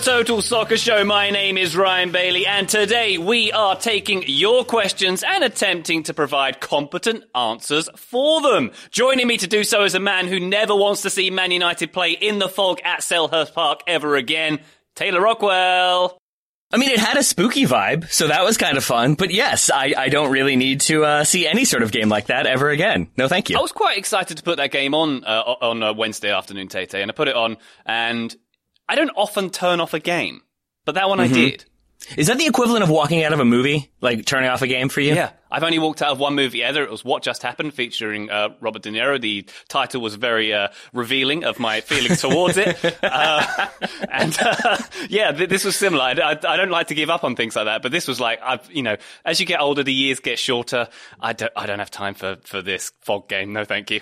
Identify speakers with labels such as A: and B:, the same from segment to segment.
A: The Total Soccer Show. My name is Ryan Bailey, and today we are taking your questions and attempting to provide competent answers for them. Joining me to do so is a man who never wants to see Man United play in the fog at Selhurst Park ever again, Taylor Rockwell.
B: I mean, it had a spooky vibe, so that was kind of fun. But yes, I, I don't really need to uh, see any sort of game like that ever again. No, thank you.
A: I was quite excited to put that game on uh, on uh, Wednesday afternoon, Tate, and I put it on, and I don't often turn off a game, but that one
B: Mm-hmm.
A: I did.
B: Is that the equivalent of walking out of a movie, like turning off a game for you?
A: Yeah, I've only walked out of one movie ever. It was What Just Happened, featuring uh, Robert De Niro. The title was very uh, revealing of my feelings towards it. Uh, and uh, yeah, th- this was similar. I, I, I don't like to give up on things like that, but this was like, I've, you know, as you get older, the years get shorter. I don't, I don't have time for, for this fog game. No, thank you.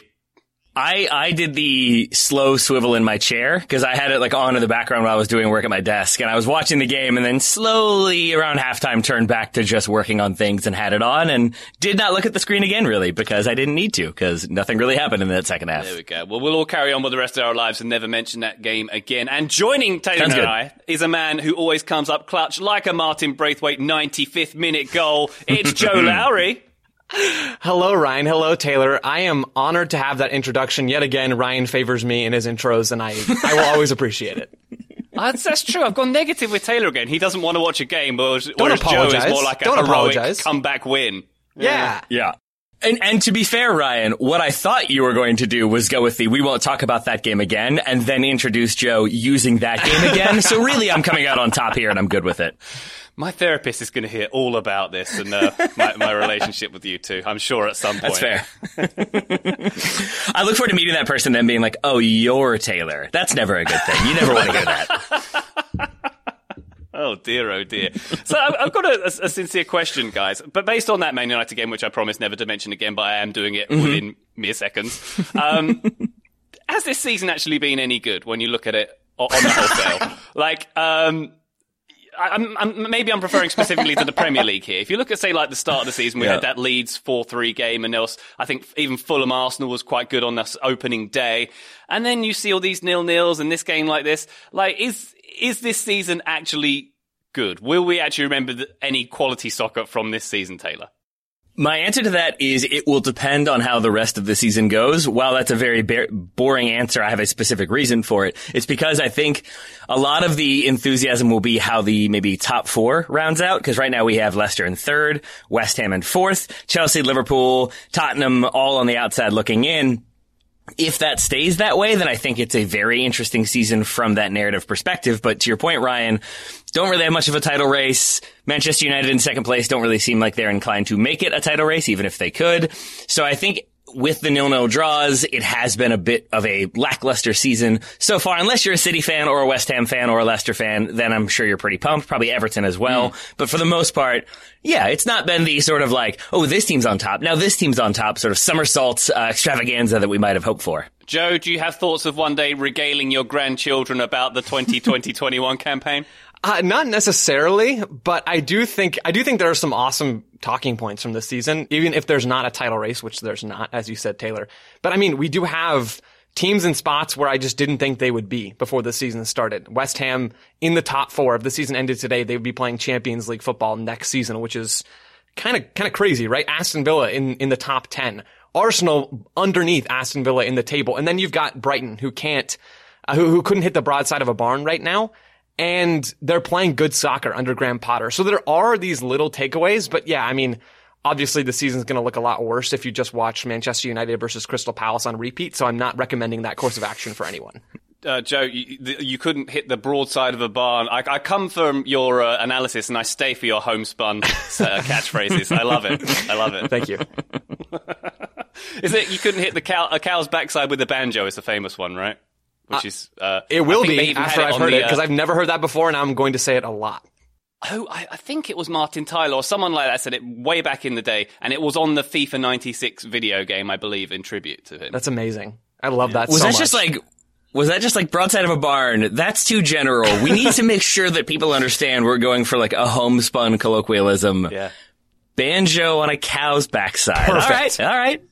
B: I, I did the slow swivel in my chair because I had it like on in the background while I was doing work at my desk and I was watching the game and then slowly around halftime turned back to just working on things and had it on and did not look at the screen again really because I didn't need to because nothing really happened in that second half.
A: There we go. Well, we'll all carry on with the rest of our lives and never mention that game again. And joining Taylor
B: Sounds
A: and
B: good.
A: I is a man who always comes up clutch like a Martin Braithwaite 95th minute goal. It's Joe Lowry.
C: Hello, Ryan. Hello, Taylor. I am honored to have that introduction yet again. Ryan favors me in his intros, and I, I will always appreciate it.
A: That's, that's true. I've gone negative with Taylor again. He doesn't want to watch a game, whereas,
C: Don't
A: whereas Joe is
C: apologize.
A: more like a
C: Don't
A: heroic
C: apologize.
A: comeback win.
C: Yeah.
B: Yeah. And, and to be fair, Ryan, what I thought you were going to do was go with the we won't talk about that game again and then introduce Joe using that game again. so really, I'm coming out on top here and I'm good with it.
A: My therapist is going to hear all about this and uh, my, my relationship with you two. I'm sure at some point.
B: That's fair. I look forward to meeting that person then being like, oh, you're Taylor. That's never a good thing. You never want to hear that.
A: Oh dear, oh dear. So I've I've got a, a- sincere question, guys. But based on that Man United game, which I promise never to mention again, but I am doing it
B: Mm-hmm.
A: within mere seconds. Um, has this season actually been any good when you look at it on the wholesale? like, um, I'm, I'm, maybe I'm referring specifically to the Premier League here. If you look at, say, like the start of the season, we
B: Yeah.
A: had that Leeds 4-3 game, and was, I think even Fulham Arsenal was quite good on this opening day. And then you see all these nil-nils and this game like this. Like, is, is this season actually good? Will we actually remember any quality soccer from this season, Taylor?
B: My answer to that is it will depend on how the rest of the season goes. While that's a very ba- boring answer, I have a specific reason for it. It's because I think a lot of the enthusiasm will be how the maybe top four rounds out. Because right now we have Leicester in third, West Ham in fourth, Chelsea, Liverpool, Tottenham all on the outside looking in. If that stays that way, then I think it's a very interesting season from that narrative perspective. But to your point, Ryan, don't really have much of a title race. Manchester United in second place don't really seem like they're inclined to make it a title race, even if they could. So I think with the nil-nil draws, it has been a bit of a lackluster season so far. Unless you're a City fan or a West Ham fan or a Leicester fan, then I'm sure you're pretty pumped. Probably Everton as well. Mm. But for the most part, yeah, it's not been the sort of like, oh, this team's on top. Now this team's on top sort of somersaults uh, extravaganza that we might have hoped for.
A: Joe, do you have thoughts of one day regaling your grandchildren about the 2020-21 campaign?
C: Uh, not necessarily, but I do think I do think there are some awesome talking points from this season, even if there's not a title race, which there's not, as you said, Taylor. But I mean, we do have teams in spots where I just didn't think they would be before the season started. West Ham in the top four. If the season ended today, they would be playing Champions League football next season, which is kind of kind of crazy, right? Aston Villa in in the top ten. Arsenal underneath Aston Villa in the table, and then you've got Brighton who can't, uh, who who couldn't hit the broadside of a barn right now and they're playing good soccer under Graham Potter. So there are these little takeaways, but yeah, I mean, obviously the season's going to look a lot worse if you just watch Manchester United versus Crystal Palace on repeat. So I'm not recommending that course of action for anyone.
A: Uh, Joe, you, you, couldn't hit the broadside of a barn. I, I come from your uh, analysis and I stay for your homespun uh, catchphrases. I love it. I love it.
C: Thank you.
A: Is it you couldn't hit the cow, a cow's backside with a banjo? Is the famous one, right? Which uh, is
C: uh, it will be after I've heard the, it because uh, I've never heard that before, and I'm going to say it a lot.
A: Oh, I, I, think it was Martin Tyler or someone like that said it way back in the day, and it was on the FIFA 96 video game, I believe, in tribute to him.
C: That's amazing. I love that.
B: Was
C: so
B: that
C: much.
B: just like? Was that just like broadside of a barn? That's too general. We need to make sure that people understand we're going for like a homespun colloquialism.
A: Yeah.
B: Banjo on a cow's backside. Perfect. All right. All right.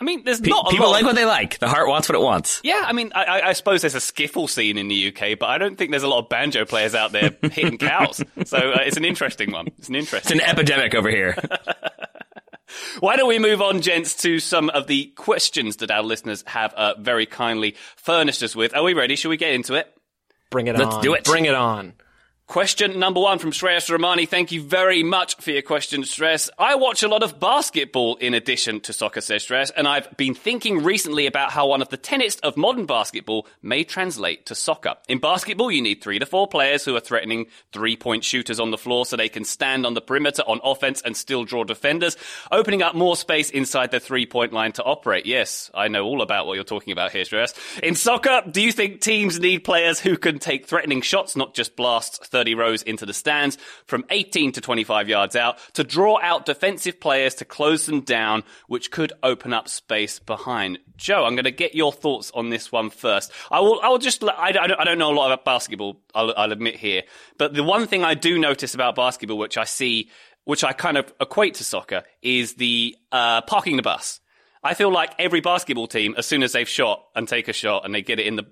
A: I mean, there's Pe- not
B: people
A: lot.
B: like what they like. The heart wants what it wants.
A: Yeah, I mean, I, I, suppose there's a skiffle scene in the UK, but I don't think there's a lot of banjo players out there hitting cows. So uh, it's an interesting one. It's an interesting.
B: It's an
A: one.
B: epidemic over here.
A: Why don't we move on, gents, to some of the questions that our listeners have uh, very kindly furnished us with? Are we ready? Should we get into it?
C: Bring it
B: Let's
C: on.
B: Let's do it.
C: Bring it on.
A: Question number one from Shreyas Romani. Thank you very much for your question, Stress. I watch a lot of basketball in addition to soccer, says Stress, and I've been thinking recently about how one of the tenets of modern basketball may translate to soccer. In basketball, you need three to four players who are threatening three point shooters on the floor so they can stand on the perimeter on offense and still draw defenders, opening up more space inside the three point line to operate. Yes, I know all about what you're talking about here, Stress. In soccer, do you think teams need players who can take threatening shots, not just blast 30 rows into the stands from 18 to 25 yards out to draw out defensive players to close them down, which could open up space behind. Joe, I'm going to get your thoughts on this one first. I will, I will just, I, don't, I don't know a lot about basketball, I'll, I'll admit here, but the one thing I do notice about basketball, which I see, which I kind of equate to soccer, is the uh, parking the bus. I feel like every basketball team, as soon as they've shot and take a shot and they get it in the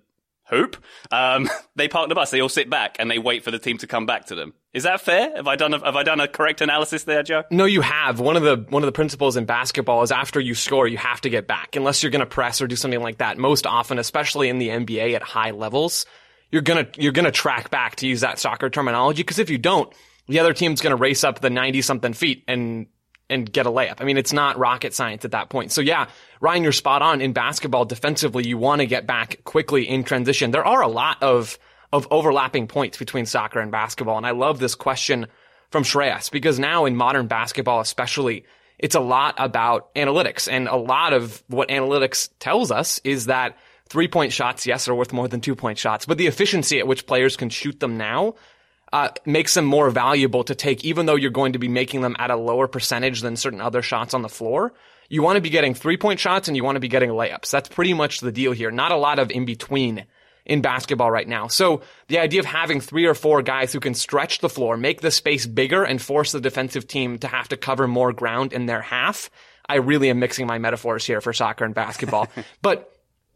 A: hoop. Um, they park the bus. They all sit back and they wait for the team to come back to them. Is that fair? Have I done a, have I done a correct analysis there, Joe?
C: No, you have. One of the one of the principles in basketball is after you score, you have to get back, unless you're going to press or do something like that. Most often, especially in the NBA at high levels, you're gonna you're gonna track back to use that soccer terminology. Because if you don't, the other team's going to race up the ninety something feet and and get a layup. I mean, it's not rocket science at that point. So yeah, Ryan, you're spot on in basketball. Defensively, you want to get back quickly in transition. There are a lot of, of overlapping points between soccer and basketball. And I love this question from Shreyas because now in modern basketball, especially, it's a lot about analytics. And a lot of what analytics tells us is that three point shots, yes, are worth more than two point shots, but the efficiency at which players can shoot them now uh, makes them more valuable to take, even though you're going to be making them at a lower percentage than certain other shots on the floor. You want to be getting three point shots and you want to be getting layups. That's pretty much the deal here. Not a lot of in between in basketball right now. So the idea of having three or four guys who can stretch the floor, make the space bigger and force the defensive team to have to cover more ground in their half. I really am mixing my metaphors here for soccer and basketball, but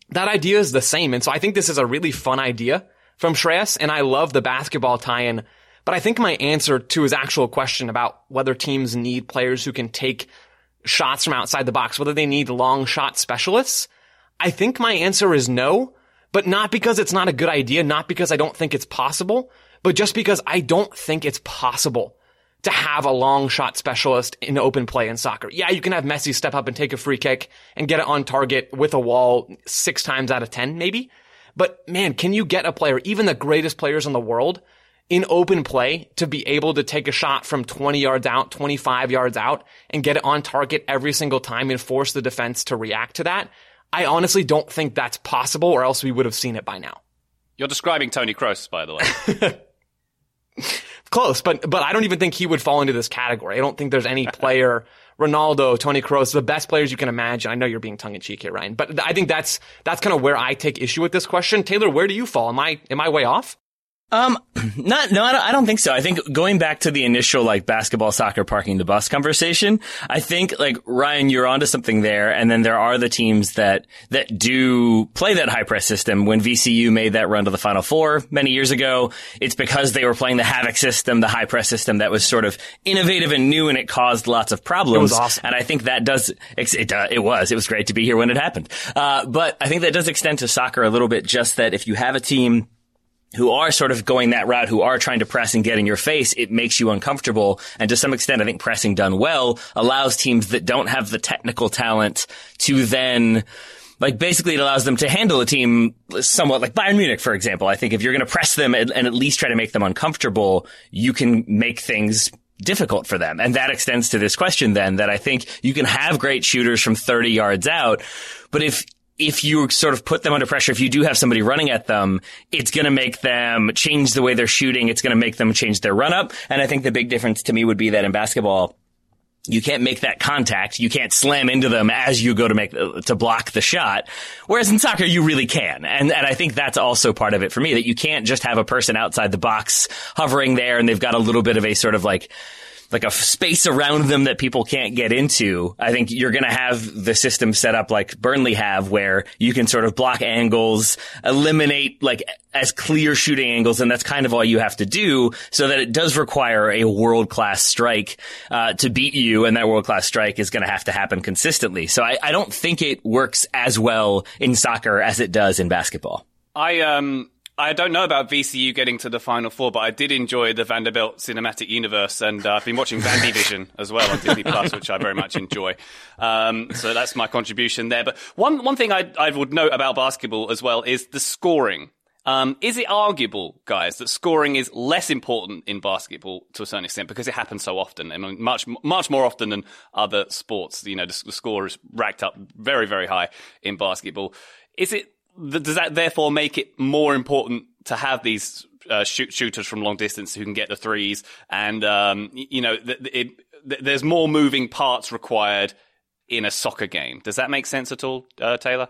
C: that idea is the same. And so I think this is a really fun idea from Shreyas, and I love the basketball tie-in. But I think my answer to his actual question about whether teams need players who can take shots from outside the box, whether they need long shot specialists, I think my answer is no, but not because it's not a good idea, not because I don't think it's possible, but just because I don't think it's possible to have a long shot specialist in open play in soccer. Yeah, you can have Messi step up and take a free kick and get it on target with a wall six times out of 10, maybe. But man, can you get a player, even the greatest players in the world, in open play to be able to take a shot from 20 yards out, 25 yards out and get it on target every single time and force the defense to react to that. I honestly don't think that's possible or else we would have seen it by now.
A: You're describing Tony Kroos, by the way.
C: Close, but but I don't even think he would fall into this category. I don't think there's any player, Ronaldo, Tony Kroos, the best players you can imagine. I know you're being tongue in cheek here, Ryan, but I think that's that's kind of where I take issue with this question. Taylor, where do you fall? Am I am I way off?
B: Um, not, no, I don't, I don't think so. I think going back to the initial like basketball, soccer, parking the bus conversation, I think like Ryan, you're onto something there. And then there are the teams that, that do play that high press system. When VCU made that run to the final four many years ago, it's because they were playing the havoc system, the high press system that was sort of innovative and new and it caused lots of problems. It
C: was awesome.
B: And I think that does, it, uh, it was, it was great to be here when it happened. Uh, but I think that does extend to soccer a little bit, just that if you have a team who are sort of going that route, who are trying to press and get in your face, it makes you uncomfortable. And to some extent, I think pressing done well allows teams that don't have the technical talent to then like basically it allows them to handle a team somewhat like Bayern Munich, for example. I think if you're going to press them and, and at least try to make them uncomfortable, you can make things difficult for them. And that extends to this question then that I think you can have great shooters from 30 yards out, but if if you sort of put them under pressure, if you do have somebody running at them, it's going to make them change the way they're shooting. It's going to make them change their run up. And I think the big difference to me would be that in basketball, you can't make that contact. You can't slam into them as you go to make to block the shot. Whereas in soccer, you really can, and and I think that's also part of it for me that you can't just have a person outside the box hovering there and they've got a little bit of a sort of like like a space around them that people can't get into, I think you're going to have the system set up like Burnley have where you can sort of block angles, eliminate like as clear shooting angles. And that's kind of all you have to do so that it does require a world class strike, uh, to beat you. And that world class strike is going to have to happen consistently. So I, I don't think it works as well in soccer as it does in basketball.
A: I, um, I don't know about VCU getting to the final four, but I did enjoy the Vanderbilt cinematic universe, and uh, I've been watching Vandyvision as well on Disney Plus, which I very much enjoy. Um, so that's my contribution there. But one one thing I, I would note about basketball as well is the scoring. Um, is it arguable, guys, that scoring is less important in basketball to a certain extent because it happens so often? Mean, much much more often than other sports. You know, the, the score is racked up very very high in basketball. Is it does that therefore make it more important to have these uh, shoot, shooters from long distance who can get the threes? And um, you know, it, it, there's more moving parts required in a soccer game. Does that make sense at all, uh, Taylor?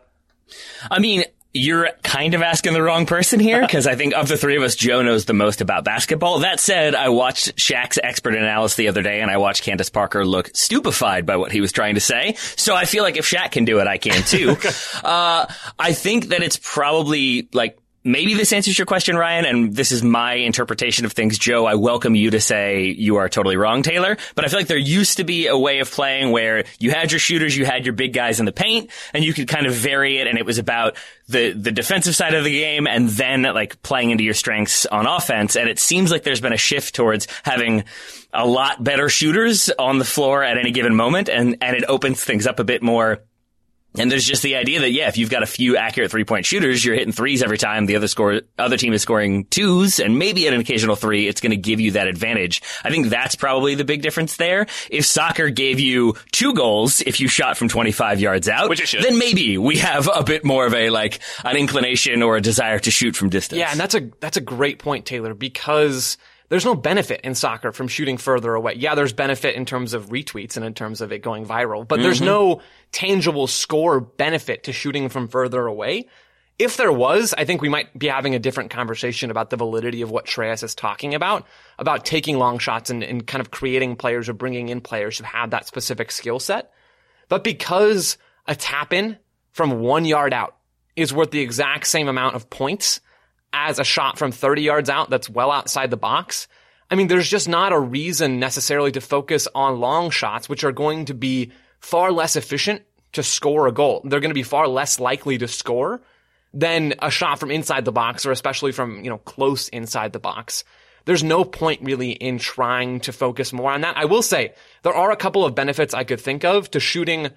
B: I mean, you're kind of asking the wrong person here because I think of the three of us, Joe knows the most about basketball. That said, I watched Shaq's expert analysis the other day and I watched Candace Parker look stupefied by what he was trying to say. So I feel like if Shaq can do it, I can too. uh, I think that it's probably like Maybe this answers your question, Ryan, and this is my interpretation of things. Joe, I welcome you to say you are totally wrong, Taylor, but I feel like there used to be a way of playing where you had your shooters, you had your big guys in the paint, and you could kind of vary it, and it was about the, the defensive side of the game and then like playing into your strengths on offense. And it seems like there's been a shift towards having a lot better shooters on the floor at any given moment, and, and it opens things up a bit more and there's just the idea that, yeah, if you've got a few accurate three point shooters, you're hitting threes every time the other score, other team is scoring twos and maybe at an occasional three. It's going to give you that advantage. I think that's probably the big difference there. If soccer gave you two goals if you shot from 25 yards out,
A: Which it should.
B: then maybe we have a bit more of a, like, an inclination or a desire to shoot from distance.
C: Yeah. And that's a, that's a great point, Taylor, because there's no benefit in soccer from shooting further away. Yeah, there's benefit in terms of retweets and in terms of it going viral, but mm-hmm. there's no tangible score benefit to shooting from further away. If there was, I think we might be having a different conversation about the validity of what Shreyas is talking about, about taking long shots and, and kind of creating players or bringing in players who have that specific skill set. But because a tap in from one yard out is worth the exact same amount of points as a shot from 30 yards out that's well outside the box. I mean, there's just not a reason necessarily to focus on long shots, which are going to be far less efficient to score a goal. They're going to be far less likely to score than a shot from inside the box or especially from, you know, close inside the box. There's no point really in trying to focus more on that. I will say there are a couple of benefits I could think of to shooting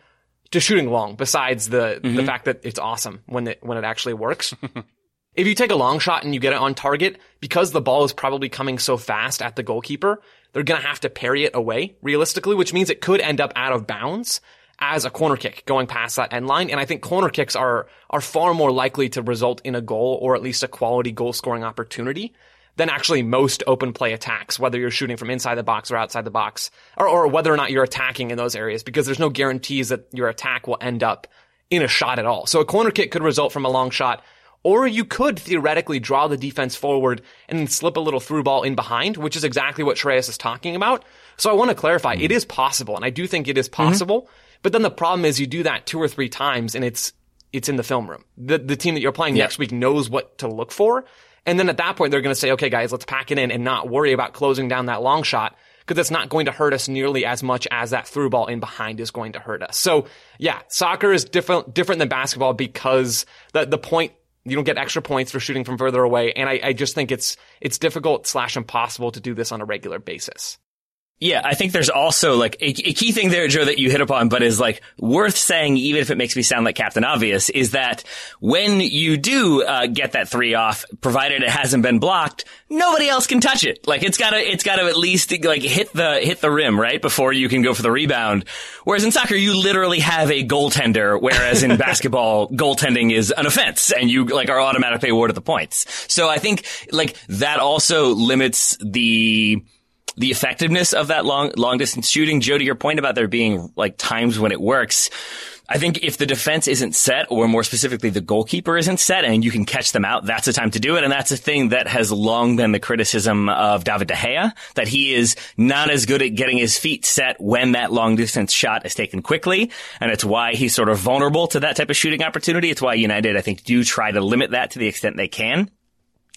C: to shooting long besides the mm-hmm. the fact that it's awesome when it when it actually works. If you take a long shot and you get it on target, because the ball is probably coming so fast at the goalkeeper, they're going to have to parry it away realistically, which means it could end up out of bounds as a corner kick going past that end line. And I think corner kicks are, are far more likely to result in a goal or at least a quality goal scoring opportunity than actually most open play attacks, whether you're shooting from inside the box or outside the box, or, or whether or not you're attacking in those areas, because there's no guarantees that your attack will end up in a shot at all. So a corner kick could result from a long shot, or you could theoretically draw the defense forward and slip a little through ball in behind, which is exactly what Shreyas is talking about. So I want to clarify, it is possible, and I do think it is possible. Mm-hmm. But then the problem is you do that two or three times and it's, it's in the film room. The, the team that you're playing next week knows what to look for. And then at that point, they're going to say, okay, guys, let's pack it in and not worry about closing down that long shot because it's not going to hurt us nearly as much as that through ball in behind is going to hurt us. So yeah, soccer is different, different than basketball because the, the point, you don't get extra points for shooting from further away. And I, I just think it's, it's difficult slash impossible to do this on a regular basis.
B: Yeah, I think there's also like a, a, key thing there, Joe, that you hit upon, but is like worth saying, even if it makes me sound like Captain Obvious, is that when you do uh, get that three off, provided it hasn't been blocked, nobody else can touch it. Like it's gotta, it's gotta at least like hit the hit the rim right before you can go for the rebound. Whereas in soccer, you literally have a goaltender, whereas in basketball, goaltending is an offense, and you like are automatically awarded the points. So I think like that also limits the the effectiveness of that long long distance shooting. Joe, to your point about there being like times when it works. I think if the defense isn't set, or more specifically, the goalkeeper isn't set, and you can catch them out, that's the time to do it. And that's a thing that has long been the criticism of David De Gea, that he is not as good at getting his feet set when that long distance shot is taken quickly. And it's why he's sort of vulnerable to that type of shooting opportunity. It's why United, I think, do try to limit that to the extent they can.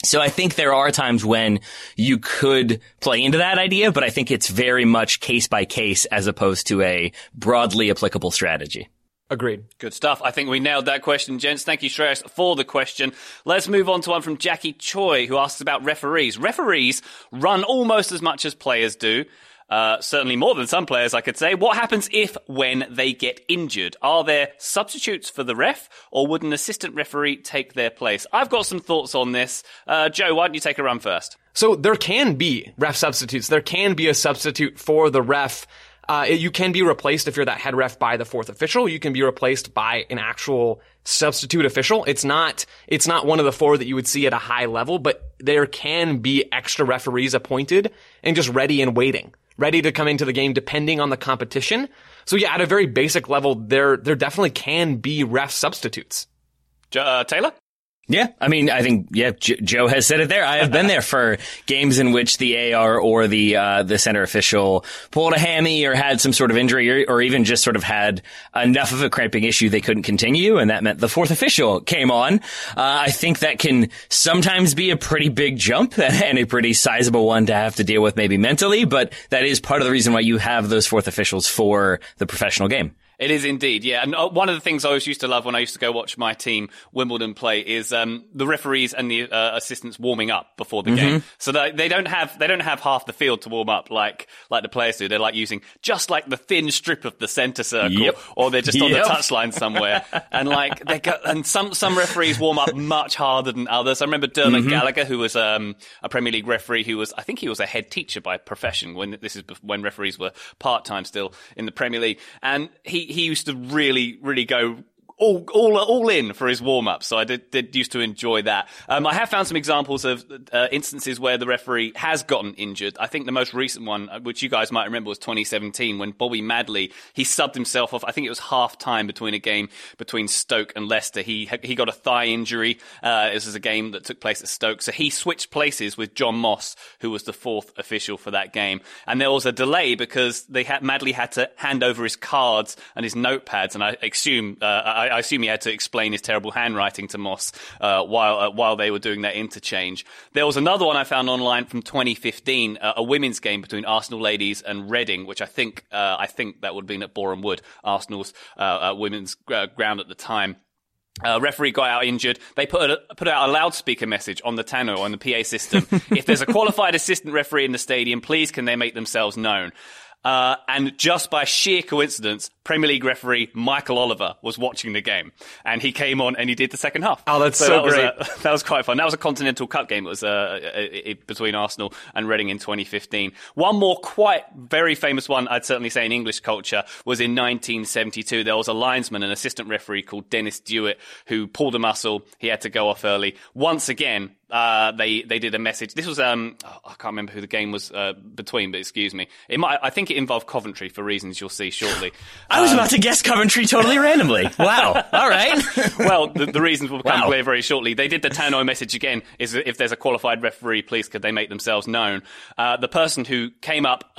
B: So I think there are times when you could play into that idea, but I think it's very much case by case as opposed to a broadly applicable strategy.
C: Agreed.
A: Good stuff. I think we nailed that question, gents. Thank you, Shreyas, for the question. Let's move on to one from Jackie Choi, who asks about referees. Referees run almost as much as players do. Uh, certainly more than some players, I could say. What happens if, when they get injured? Are there substitutes for the ref, or would an assistant referee take their place? I've got some thoughts on this. Uh, Joe, why don't you take a run first?
C: So there can be ref substitutes. There can be a substitute for the ref. Uh, you can be replaced if you're that head ref by the fourth official. You can be replaced by an actual substitute official. It's not, it's not one of the four that you would see at a high level, but there can be extra referees appointed and just ready and waiting ready to come into the game depending on the competition. So yeah, at a very basic level, there, there definitely can be ref substitutes.
A: Uh, Taylor?
B: Yeah, I mean, I think yeah, J- Joe has said it there. I have been there for games in which the AR or the uh, the center official pulled a hammy or had some sort of injury or, or, even just sort of had enough of a cramping issue they couldn't continue, and that meant the fourth official came on. Uh, I think that can sometimes be a pretty big jump and a pretty sizable one to have to deal with maybe mentally, but that is part of the reason why you have those fourth officials for the professional game.
A: It is indeed, yeah. And uh, one of the things I always used to love when I used to go watch my team Wimbledon play is um, the referees and the uh, assistants warming up before the mm-hmm. game. So they don't have they don't have half the field to warm up like like the players do. They're like using just like the thin strip of the center circle,
B: yep.
A: or they're just yep. on the touchline somewhere. and like they go, and some some referees warm up much harder than others. I remember Dermot mm-hmm. Gallagher, who was um, a Premier League referee, who was I think he was a head teacher by profession when this is when referees were part time still in the Premier League, and he he used to really really, go all all all in for his warm up. So I did, did used to enjoy that. Um, I have found some examples of uh, instances where the referee has gotten injured. I think the most recent one, uh, which you guys might remember, was 2017 when Bobby Madley he subbed himself off. I think it was half time between a game between Stoke and Leicester. He he got a thigh injury. Uh, this is a game that took place at Stoke, so he switched places with John Moss, who was the fourth official for that game. And there was a delay because they had Madley had to hand over his cards and his notepads, and I assume uh, I I, assume he had to explain his terrible handwriting to Moss uh, while uh, while they were doing that interchange. There was another one I found online from 2015, uh, a women's game between Arsenal ladies and Reading, which I think uh, I think that would have been at Boreham Wood, Arsenal's uh, uh, women's ground at the time. Uh, referee got out injured. They put a, put out a loudspeaker message on the tannoy on the PA system. if there's a qualified assistant referee in the stadium, please can they make themselves known? Uh, and just by sheer coincidence, Premier League referee Michael Oliver was watching the game, and he came on and he did the second half.
C: Oh, that's so,
A: that
C: great.
A: Was, uh, that was quite fun. That was a Continental Cup game. It was uh, between Arsenal and Reading in 2015. One more quite very famous one, I'd certainly say in English culture, was in 1972. There was a linesman, an assistant referee called Dennis Drewitt, who pulled a muscle. He had to go off early. Once again, uh, they they did a message. This was um oh, I can't remember who the game was uh, between, but excuse me. It might I think it involved Coventry for reasons you'll see shortly.
B: I was um, about to guess Coventry totally randomly. Wow. All right.
A: well, the, the, reasons will become wow. clear very shortly. They did the tannoy message again. Is if there's a qualified referee, please could they make themselves known? Uh, the person who came up.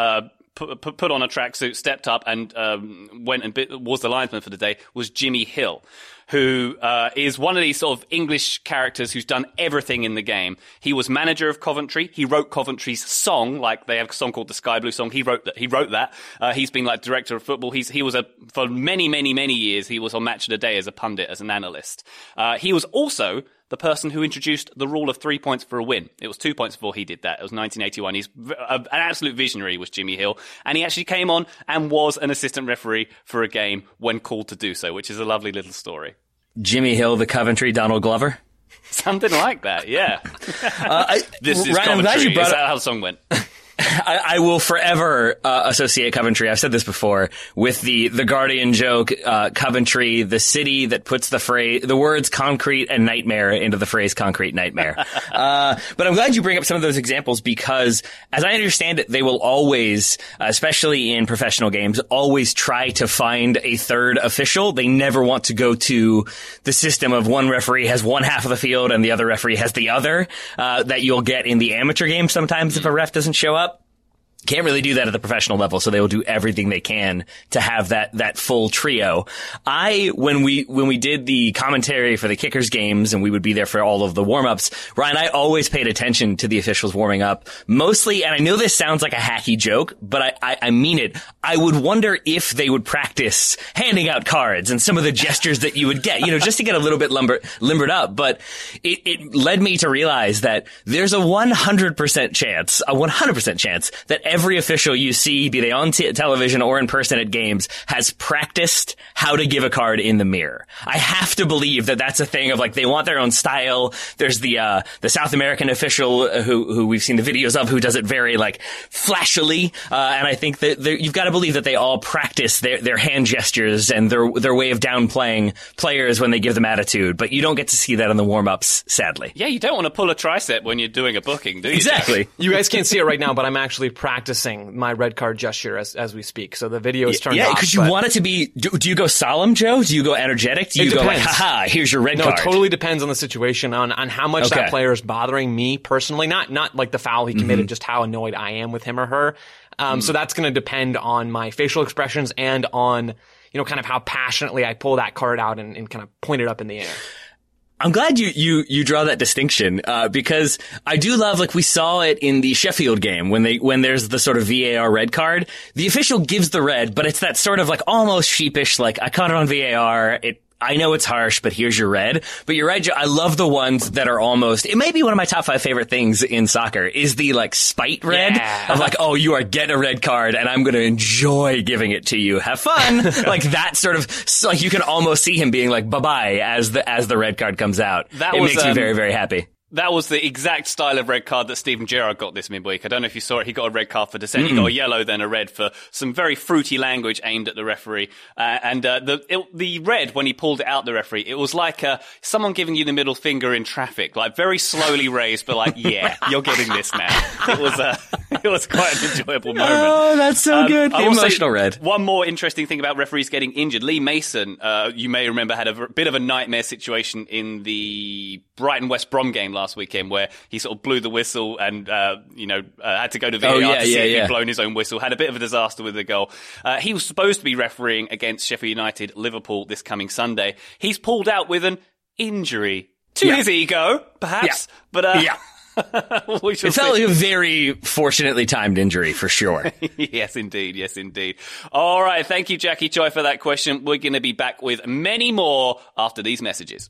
A: Put, put, on a tracksuit, stepped up, and um, went and bit, was the linesman for the day was Jimmy Hill who uh, is one of these sort of English characters who's done everything in the game. He was manager of Coventry. He wrote Coventry's song, like they have a song called the Sky Blue song. He wrote that. He wrote that. Uh, he's been like director of football. He's he was a for many many many years. He was on Match of the Day as a pundit, as an analyst. Uh, he was also the person who introduced the rule of three points for a win. It was two points before he did that. It was 1981. He's an absolute visionary was Jimmy Hill. And he actually came on and was an assistant referee for a game when called to do so, which is a lovely little story.
B: Jimmy Hill, the Coventry, Donald Glover?
A: Something like that, yeah. uh,
B: I,
A: this is Ryan, Coventry. I'm glad you brought is that how the song went?
B: I, I, will forever uh, associate Coventry. I've said this before with the the Guardian joke. Uh, Coventry, the city that puts the phrase, the words "concrete" and "nightmare" into the phrase "concrete nightmare." uh, but I'm glad you bring up some of those examples because, as I understand it, they will always, especially in professional games, always try to find a third official. They never want to go to the system of one referee has one half of the field and the other referee has the other. Uh, that you'll get in the amateur game sometimes if a ref doesn't show up can't really do that at the professional level, so they will do everything they can to have that that full trio. I when we when we did the commentary for the kickers games and we would be there for all of the warm ups, Ryan, I always paid attention to the officials warming up. Mostly, and I know this sounds like a hacky joke, but I, I, I mean it. I would wonder if they would practice handing out cards and some of the gestures that you would get, you know, just to get a little bit lumber, limbered up. But it, it led me to realize that there's a 100% chance, a 100% chance that every official you see, be they on t- television or in person at games, has practiced how to give a card in the mirror. I have to believe that that's a thing of like they want their own style. There's the uh, the South American official who who we've seen the videos of who does it very like flashily, uh, and I think that you've got to believe that they all practice their their hand gestures and their their way of downplaying players when they give them attitude. But you don't get to see that in the warm ups, sadly.
A: Yeah, you don't want to pull a tricep when you're doing a booking, do you?
B: Exactly.
C: you guys can't see it right now, but I'm actually practicing my red card gesture as, as we speak. So the video is turned
B: yeah,
C: off.
B: Yeah, because you want it to be. Do, do, you go solemn, Joe? Do you go energetic? Do you go like, haha, here's your red
C: no,
B: card?
C: No, it totally depends on the situation, on on how much okay. that player is bothering me personally. Not not like the foul he committed, mm-hmm. just how annoyed I am with him or her. Um, mm. So that's going to depend on my facial expressions and on you know kind of how passionately I pull that card out and, and kind of point it up in the air.
B: I'm glad you you you draw that distinction uh, because I do love like we saw it in the Sheffield game when they when there's the sort of VAR red card, the official gives the red, but it's that sort of like almost sheepish like I caught it on VAR, it I know it's harsh, but here's your red. But you're right, Joe. I love the ones that are almost, it may be one of my top five favorite things in soccer is the like spite red yeah. of like, oh, you are getting a red card and I'm going to enjoy giving it to you. Have fun. like that sort of, like you can almost see him being like, bye bye as the, as the red card comes out. That it was, makes um, me very, very happy.
A: That was the exact style of red card that Steven Gerrard got this midweek. I don't know if you saw it. He got a red card for dissent. Mm-hmm. He got a yellow, then a red for some very fruity language aimed at the referee. Uh, and uh, the it, the red when he pulled it out the referee, it was like uh, someone giving you the middle finger in traffic, like very slowly raised, but like, yeah, you're getting this now. It was uh, it was quite an enjoyable moment.
B: Oh, that's so um, good. The emotional red.
A: One more interesting thing about referees getting injured. Lee Mason, uh, you may remember, had a bit of a nightmare situation in the Brighton West Brom game last weekend where he sort of blew the whistle and, uh, you know, uh, had to go to VAR oh, yeah, to see yeah, if yeah. he'd blown his own whistle. Had a bit of a disaster with the goal. Uh, he was supposed to be refereeing against Sheffield United Liverpool this coming Sunday. He's pulled out with an injury to his ego, perhaps. But, uh,
B: yeah. it felt like a very fortunately timed injury for sure.
A: yes, indeed. Yes, indeed. All right. Thank you, Jackie Choi, for that question. We're going to be back with many more after these messages.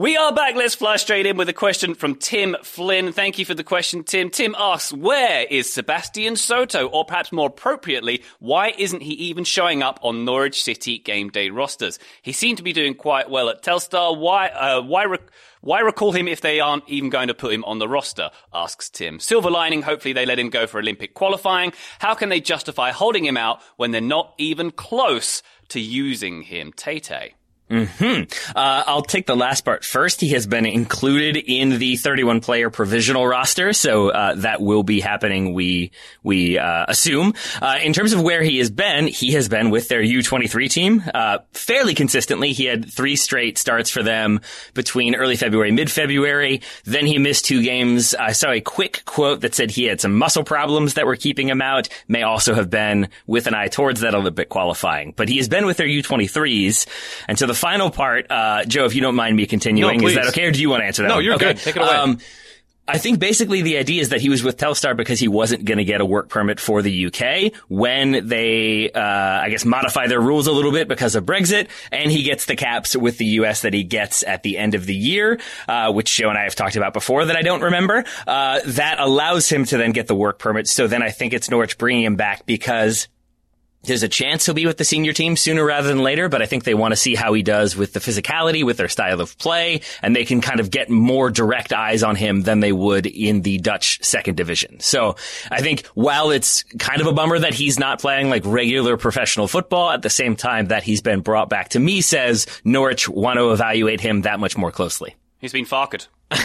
A: We are back. Let's fly straight in with a question from Tim Flynn. Thank you for the question, Tim. Tim asks, where is Sebastian Soto? Or perhaps more appropriately, why isn't he even showing up on Norwich City game day rosters? He seemed to be doing quite well at Telstar. Why, uh, why, rec- why recall him if they aren't even going to put him on the roster? Asks Tim. Silver lining, hopefully they let him go for Olympic qualifying. How can they justify holding him out when they're not even close to using him? Tay Tay.
B: Hmm. Uh, I'll take the last part first. He has been included in the 31 player provisional roster, so uh, that will be happening. We we uh, assume. Uh, in terms of where he has been, he has been with their U23 team uh, fairly consistently. He had three straight starts for them between early February, mid February. Then he missed two games. I saw a quick quote that said he had some muscle problems that were keeping him out. May also have been with an eye towards that Olympic qualifying, but he has been with their U23s, and so the final part, uh, Joe, if you don't mind me continuing,
C: No,
B: is that okay, or do you want to answer that?
C: No,
B: one?
C: you're
B: Okay.
C: good. Take it away.
B: Um, I think basically the idea is that he was with Telstar because he wasn't going to get a work permit for the UK when they, uh, I guess, modify their rules a little bit because of Brexit, and he gets the caps with the US that he gets at the end of the year, uh, which Joe and I have talked about before that I don't remember. Uh, that allows him to then get the work permit. So then I think it's Norwich bringing him back because there's a chance he'll be with the senior team sooner rather than later, but I think they want to see how he does with the physicality, with their style of play, and they can kind of get more direct eyes on him than they would in the Dutch second division. So I think while it's kind of a bummer that he's not playing like regular professional football, at the same time that he's been brought back to me says Norwich want to evaluate him that much more closely.
A: He's been farkered.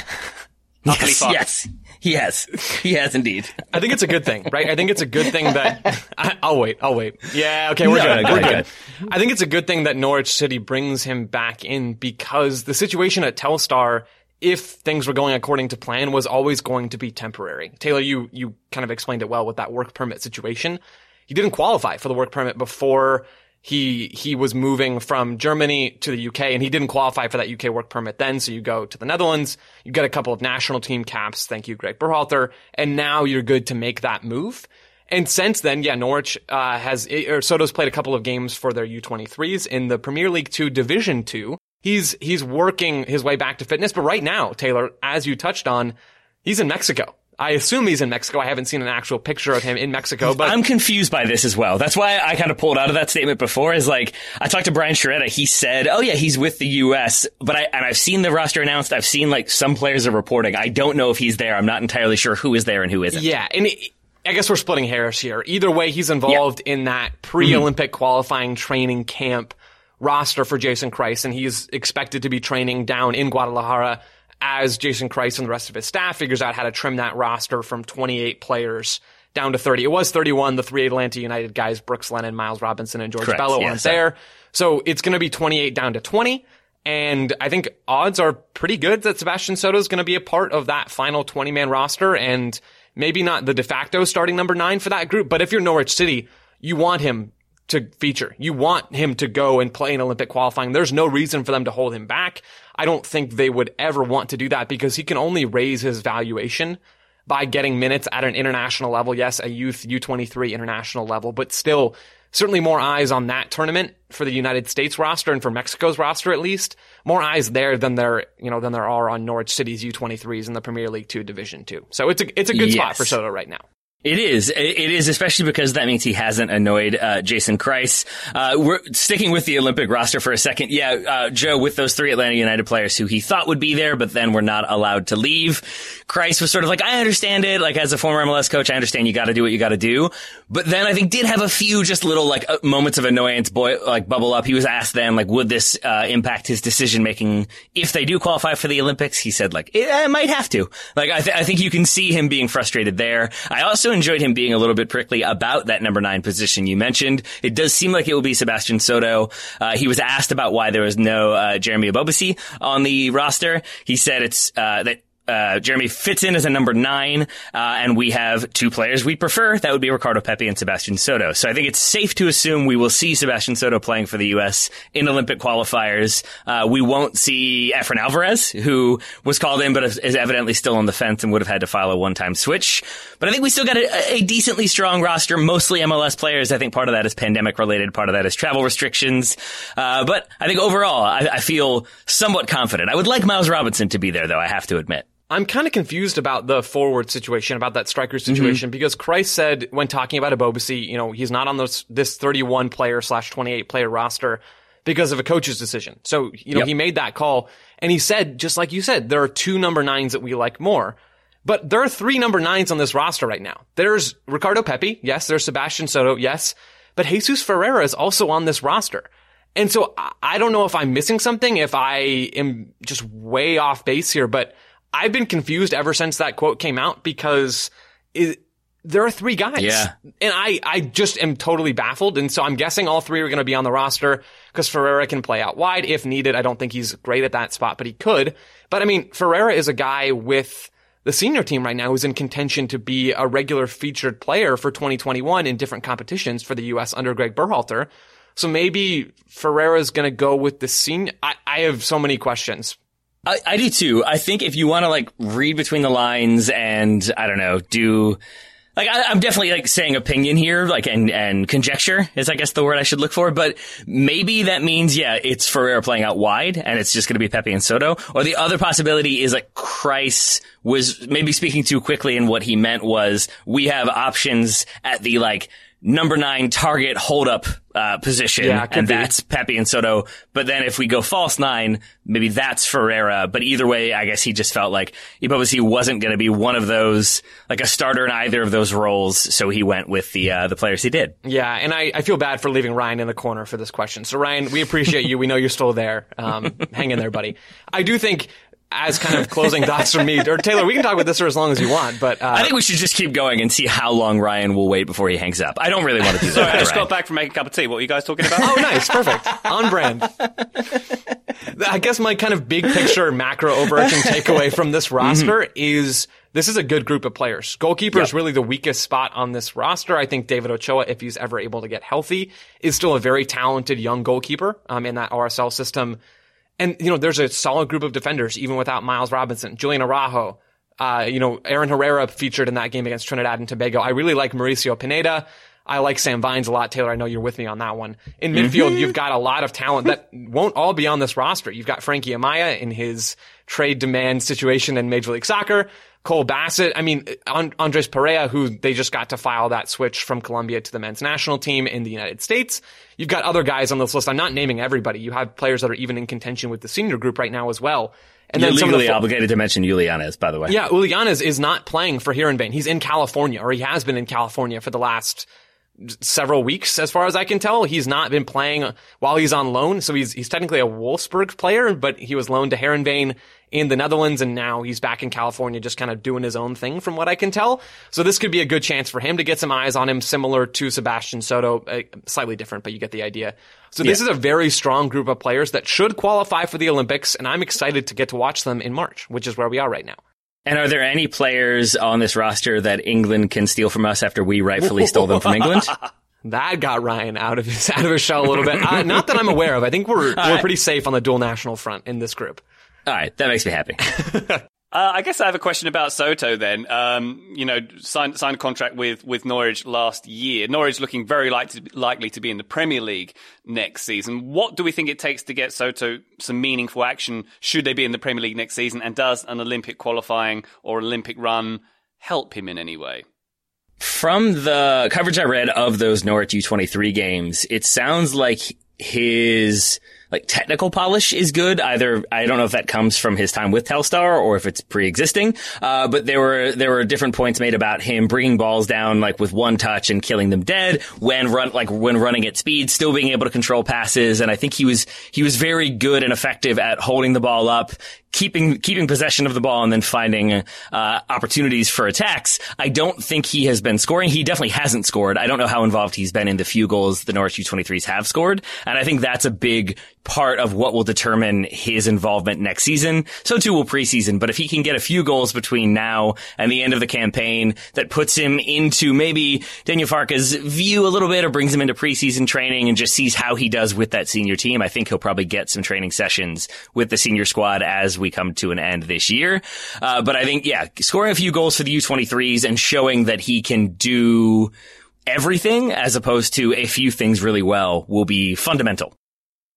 B: Yes, yes, he has. He has indeed.
C: I think it's a good thing, right? I think it's a good thing that I, I'll wait. I'll wait. Yeah, okay, we're
B: No,
C: good. we're good. I think it's a good thing that Norwich City brings him back in because the situation at Telstar, if things were going according to plan, was always going to be temporary. Taylor, you you kind of explained it well with that work permit situation. He didn't qualify for the work permit before he he was moving from Germany to the UK and he didn't qualify for that UK work permit then. So you go to the Netherlands, you get a couple of national team caps. Thank you, Greg Berhalter. And now you're good to make that move. And since then, yeah, Norwich uh, has or Soto's played a couple of games for their U23s in the Premier League Two Division Two. He's he's working his way back to fitness, but right now, Taylor, as you touched on, he's in Mexico. I assume he's in Mexico. I haven't seen an actual picture of him in Mexico, but
B: I'm confused by this as well. That's why I kind of pulled out of that statement before. Is like I talked to Brian Sciaretta. He said, "Oh yeah, he's with the U.S." But I and I've seen the roster announced. I've seen like some players are reporting. I don't know if he's there. I'm not entirely sure who is there and who isn't.
C: Yeah, and it, I guess we're splitting hairs here. Either way, he's involved in that pre-Olympic mm-hmm. qualifying training camp roster for Jason Kreis, and he's expected to be training down in Guadalajara as Jason Kreis and the rest of his staff figures out how to trim that roster from 28 players down to 30. It was 31. The three Atlanta United guys, Brooks Lennon, Miles Robinson, and George
B: Correct,
C: Bello
B: yeah,
C: aren't
B: so-
C: there. So it's going to be 28 down to 20. And I think odds are pretty good that Sebastian Soto is going to be a part of that final 20 man roster and maybe not the de facto starting number nine for that group. But if you're Norwich City, you want him to feature. You want him to go and play in Olympic qualifying. There's no reason for them to hold him back. I don't think they would ever want to do that because he can only raise his valuation by getting minutes at an international level. Yes, a youth U23 international level, but still certainly more eyes on that tournament for the United States roster and for Mexico's roster at least. More eyes there than there, you know, than there are on Norwich City's U23s in the Premier League 2 Division 2. So it's a it's a good spot for Soto right now.
B: It is. It is, especially because that means he hasn't annoyed uh, Jason Kreis. Uh, we're sticking with the Olympic roster for a second. Yeah, uh, Joe, with those three Atlanta United players who he thought would be there, but then were not allowed to leave. Kreis was sort of like, I understand it. Like as a former MLS coach, I understand you got to do what you got to do. But then I think did have a few just little like uh, moments of annoyance, boy, like bubble up. He was asked then, like, would this uh, impact his decision making if they do qualify for the Olympics? He said, like, it, it might have to. Like, I, th- I think you can see him being frustrated there. I also enjoyed him being a little bit prickly about that number nine position you mentioned. It does seem like it will be Sebastian Soto. Uh, he was asked about why there was no uh, Jeremy Ebobisse on the roster. He said it's uh, that uh, Jeremy fits in as a number nine, uh, and we have two players we prefer. That would be Ricardo Pepi and Sebastian Soto. So I think it's safe to assume we will see Sebastian Soto playing for the U.S. in Olympic qualifiers. Uh, we won't see Efrain Alvarez, who was called in but is evidently still on the fence and would have had to file a one-time switch. But I think we still got a, a decently strong roster, mostly MLS players. I think part of that is pandemic related, part of that is travel restrictions. Uh, but I think overall, I, I feel somewhat confident. I would like Miles Robinson to be there, though. I have to admit.
C: I'm kind of confused about the forward situation, about that striker mm-hmm. situation, mm-hmm. because Kreis said when talking about Ebobisse, you know, he's not on this, this 31 player slash 28 player roster because of a coach's decision. So, you know, yep. he made that call and he said, just like you said, there are two number nines that we like more. But there are three number nines on this roster right now. There's Ricardo Pepi. Yes. There's Sebastian Soto. Yes. But Jesus Ferreira is also on this roster. And so I don't know if I'm missing something, if I am just way off base here, but I've been confused ever since that quote came out because it, there are three guys.
B: Yeah.
C: And I, I just am totally baffled. And so I'm guessing all three are going to be on the roster because Ferreira can play out wide if needed. I don't think he's great at that spot, but he could. But I mean, Ferreira is a guy with the senior team right now who's in contention to be a regular featured player for 2021 in different competitions for the U.S. under Greg Berhalter. So maybe Ferreira is going to go with the senior. I, I have so many questions
B: I, I do too. I think if you want to like read between the lines and I don't know, do like I, am definitely like saying opinion here, like and and conjecture is I guess the word I should look for. But maybe that means yeah, it's Ferreira playing out wide, and it's just going to be Pepi and Soto. Or the other possibility is like Kreis was maybe speaking too quickly, and what he meant was we have options at the like number nine target hold up uh, position,
C: yeah,
B: and
C: be.
B: that's Pepi and Soto. But then if we go false nine, maybe that's Ferreira. But either way, I guess he just felt like he wasn't going to be one of those, like a starter in either of those roles. So he went with the uh, the players he did.
C: Yeah, and I, I feel bad for leaving Ryan in the corner for this question. So Ryan, we appreciate you. We know you're still there. Um, hang in there, buddy. I do think as kind of closing thoughts from me, or Taylor, we can talk about this for as long as you want, but uh,
B: I think we should just keep going and see how long Ryan will wait before he hangs up. I don't really want to do that.
A: Sorry, I just got back from making a cup of tea. What were you guys talking about?
C: oh, nice, perfect, on brand. I guess my kind of big picture, macro, overarching takeaway from this roster mm-hmm. is this is a good group of players. Goalkeeper yep. is really the weakest spot on this roster. I think David Ochoa, if he's ever able to get healthy, is still a very talented young goalkeeper um, in that RSL system. And, you know, there's a solid group of defenders, even without Miles Robinson, Julian Araujo, uh, you know, Aaron Herrera featured in that game against Trinidad and Tobago. I really like Mauricio Pineda. I like Sam Vines a lot. Taylor, I know you're with me on that one. In midfield, mm-hmm. you've got a lot of talent that won't all be on this roster. You've got Frankie Amaya in his trade demand situation in Major League Soccer. Cole Bassett. I mean, Andres Perea, who they just got to file that switch from Colombia to the men's national team in the United States. You've got other guys on this list. I'm not naming everybody. You have players that are even in contention with the senior group right now as well.
B: And You're then legally the fo- obligated to mention Julianez, by the way.
C: Yeah, Julianez is not playing for here in Heerenveen. He's in California, or he has been in California for the last several weeks, as far as I can tell. He's not been playing while he's on loan, so he's he's technically a Wolfsburg player, but he was loaned to Heerenveen in the Netherlands, and now he's back in California, just kind of doing his own thing, from what I can tell. So this could be a good chance for him to get some eyes on him, similar to Sebastian Soto, uh, slightly different, but you get the idea. So this yeah. is a very strong group of players that should qualify for the Olympics, and I'm excited to get to watch them in March, which is where we are right now.
B: And are there any players on this roster that England can steal from us after we rightfully stole them from England?
C: That got Ryan out of his out of his shell a little bit. Uh, not that I'm aware of. I think we're All we're right. pretty safe on the dual national front in this group.
B: All right, that makes me happy.
A: Uh, I guess I have a question about Soto then. Um, you know, signed, signed a contract with, with Norwich last year. Norwich looking very like to, likely to be in the Premier League next season. What do we think it takes to get Soto some meaningful action should they be in the Premier League next season? And does an Olympic qualifying or Olympic run help him in any way?
B: From the coverage I read of those Norwich U23 games, it sounds like his like technical polish is good. Either I don't know if that comes from his time with Telstar or if it's pre-existing. Uh, but there were there were different points made about him bringing balls down like with one touch and killing them dead when run like when running at speed, still being able to control passes. And I think he was he was very good and effective at holding the ball up, keeping keeping possession of the ball and then finding uh, opportunities for attacks. I don't think he has been scoring. He definitely hasn't scored. I don't know how involved he's been in the few goals the Norwich U23s have scored, and I think that's a big part of what will determine his involvement next season. So too will preseason. But if he can get a few goals between now and the end of the campaign that puts him into maybe Daniel Farke's view a little bit or brings him into preseason training and just sees how he does with that senior team, I think he'll probably get some training sessions with the senior squad as we come to an end this year. Uh, but I think, yeah, scoring a few goals for the U23s and showing that he can do everything as opposed to a few things really well will be fundamental.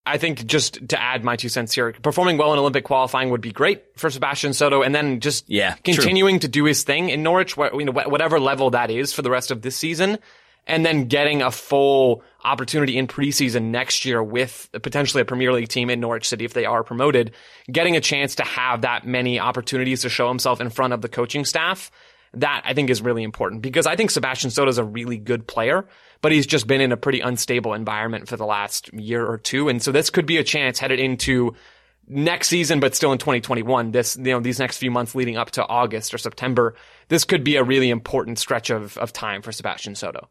C: I think just to add my two cents here, performing well in Olympic qualifying would be great for Sebastian Soto, and then just
B: yeah,
C: continuing
B: true.
C: to do his thing in Norwich, you know, whatever level that is for the rest of this season, and then getting a full opportunity in preseason next year with potentially a Premier League team in Norwich City if they are promoted, getting a chance to have that many opportunities to show himself in front of the coaching staff. That I think is really important because I think Sebastian Soto is a really good player but he's just been in a pretty unstable environment for the last year or two. And so this could be a chance headed into next season, but still in 2021, this, you know, these next few months leading up to August or September, this could be a really important stretch of, of time for Sebastian Soto.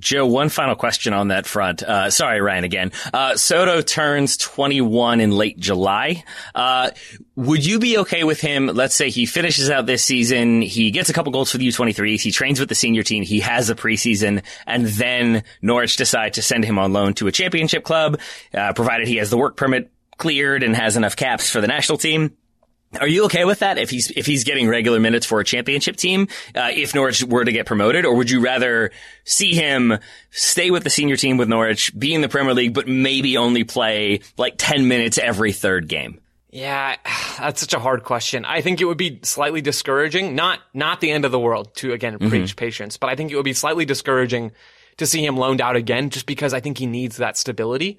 B: Joe, one final question on that front. Uh, sorry, Ryan, again. Uh, Soto turns 21 in late July. Uh, would you be okay with him? Let's say he finishes out this season. He gets a couple goals for the U23s. He trains with the senior team. He has a preseason and then Norwich decide to send him on loan to a championship club, uh, provided he has the work permit cleared and has enough caps for the national team. Are you okay with that if he's if he's getting regular minutes for a championship team uh, if Norwich were to get promoted, or would you rather see him stay with the senior team with Norwich, be in the Premier League, but maybe only play like ten minutes every third game?
C: Yeah, that's such a hard question. I think it would be slightly discouraging. Not not the end of the world to again mm-hmm. preach patience, but I think it would be slightly discouraging to see him loaned out again, just because I think he needs that stability.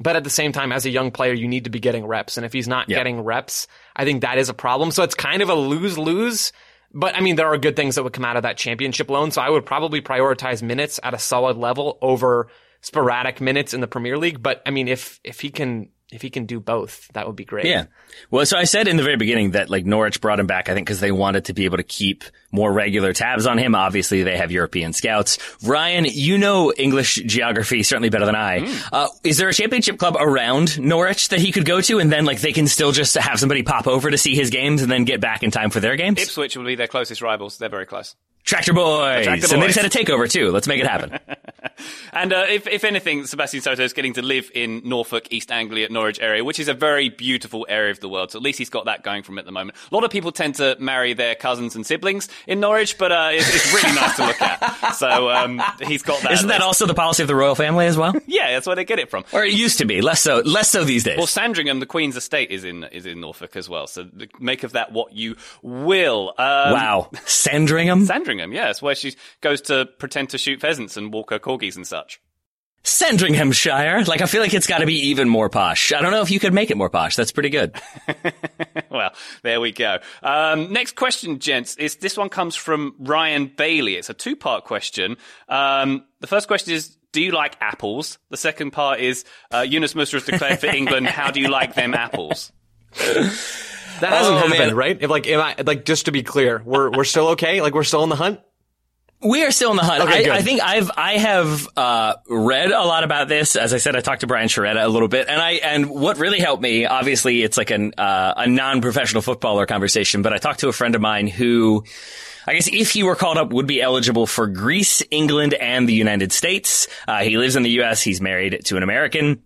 C: But at the same time, as a young player, you need to be getting reps. And if he's not getting reps, I think that is a problem. So it's kind of a lose lose. But I mean, there are good things that would come out of that championship loan. So I would probably prioritize minutes at a solid level over sporadic minutes in the Premier League. But I mean, if, if he can if he can do both, that would be great.
B: Yeah. Well, so I said in the very beginning that like Norwich brought him back, I think, because they wanted to be able to keep more regular tabs on him. Obviously, they have European scouts. Ryan, you know English geography certainly better than I. Mm. Uh, is there a championship club around Norwich that he could go to, and then like they can still just have somebody pop over to see his games and then get back in time for their games?
A: Ipswich will be their closest rivals. They're very close.
B: Tractor Boys. Tractor Boys. And they just had a takeover too. Let's make it happen.
A: and uh, if, if anything, Sebastian Soto is getting to live in Norfolk, East Anglia, Norwich area, which is a very beautiful area of the world. So at least he's got that going from at the moment. A lot of people tend to marry their cousins and siblings in Norwich, but uh, it's, it's, really nice to look at. So um, he's got that.
B: Isn't that also the policy of the royal family as well?
A: yeah, that's where they get it from.
B: Or it used to be. Less so. Less so these days.
A: Well, Sandringham, the Queen's estate, is in is in Norfolk as well. So make of that what you will.
B: Um, wow, Sandringham.
A: Sandringham, yes, yeah, where she goes to pretend to shoot pheasants and walk her corgis and such.
B: Sandringhamshire. Like, I feel like it's got to be even more posh. I don't know if you could make it more posh. That's pretty good.
A: well, there we go. Um, next question, gents, is this one comes from Ryan Bailey. It's a two part question. Um, the first question is, do you like apples? The second part is, uh, Yunus Musah has declared for England. How do you like them apples?
C: That hasn't oh, happened, man. right? If like, I, like, just to be clear, we're, we're still okay? Like, we're still in the hunt?
B: We are still in the hunt. Okay, I, I, think I've I have uh, read a lot about this. As I said, I talked to Brian Sciaretta a little bit, and I and what really helped me, obviously, it's like an uh, a non professional footballer conversation. But I talked to a friend of mine who. I guess if he were called up, would be eligible for Greece, England, and the United States. Uh, he lives in the U.S. He's married to an American.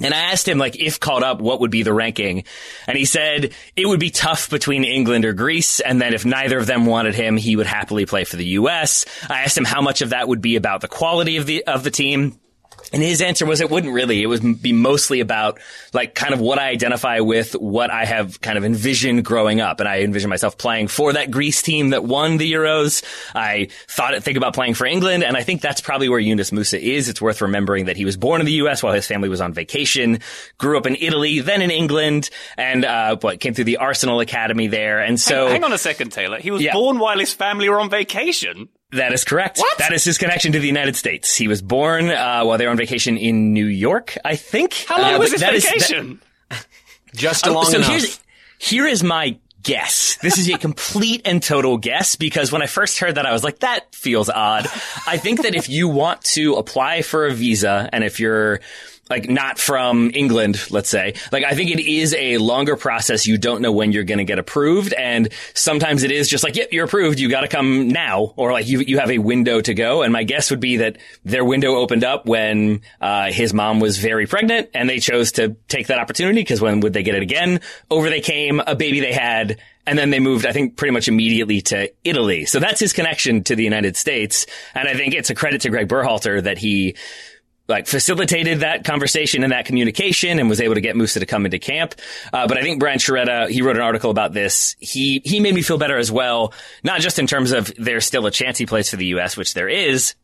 B: And I asked him, like, if called up, what would be the ranking? And he said it would be tough between England or Greece. And then if neither of them wanted him, he would happily play for the U.S. I asked him how much of that would be about the quality of the, of the team. And his answer was it wouldn't really. It would be mostly about like kind of what I identify with, what I have kind of envisioned growing up. And I envision myself playing for that Greece team that won the Euros. I thought, think about playing for England. And I think that's probably where Yunus Musah is. It's worth remembering that he was born in the U.S. while his family was on vacation, grew up in Italy, then in England, and, uh, what came through the Arsenal Academy there. And so.
A: Hang, hang on a second, Taylor. He was
B: Yeah.
A: born while his family were on vacation.
B: That is correct.
A: What?
B: That is his connection to the United States. He was born uh, while they were on vacation in New York, I think.
A: How long
B: Uh,
A: was his
B: that is- that-
A: vacation?
C: Just
B: Um,
C: long
B: so
C: enough.
B: here's here is my guess. This is a complete and total guess because when I first heard that, I was like, that feels odd. I think that if you want to apply for a visa and if you're like not from England, let's say, like I think it is a longer process. You don't know when you're going to get approved. And sometimes it is just like, yep, you're approved. You got to come now. Or like you, you have a window to go. And my guess would be that their window opened up when, uh, his mom was very pregnant and they chose to take that opportunity because when would they get it again? Over they came, a baby they had. And then they moved, I think, pretty much immediately to Italy. So that's his connection to the United States. And I think it's a credit to Greg Berhalter that he like facilitated that conversation and that communication and was able to get Musah to come into camp. Uh, but I think Brian Sciaretta, he wrote an article about this. He, he made me feel better as well, not just in terms of there's still a chance he plays for the U.S., which there is,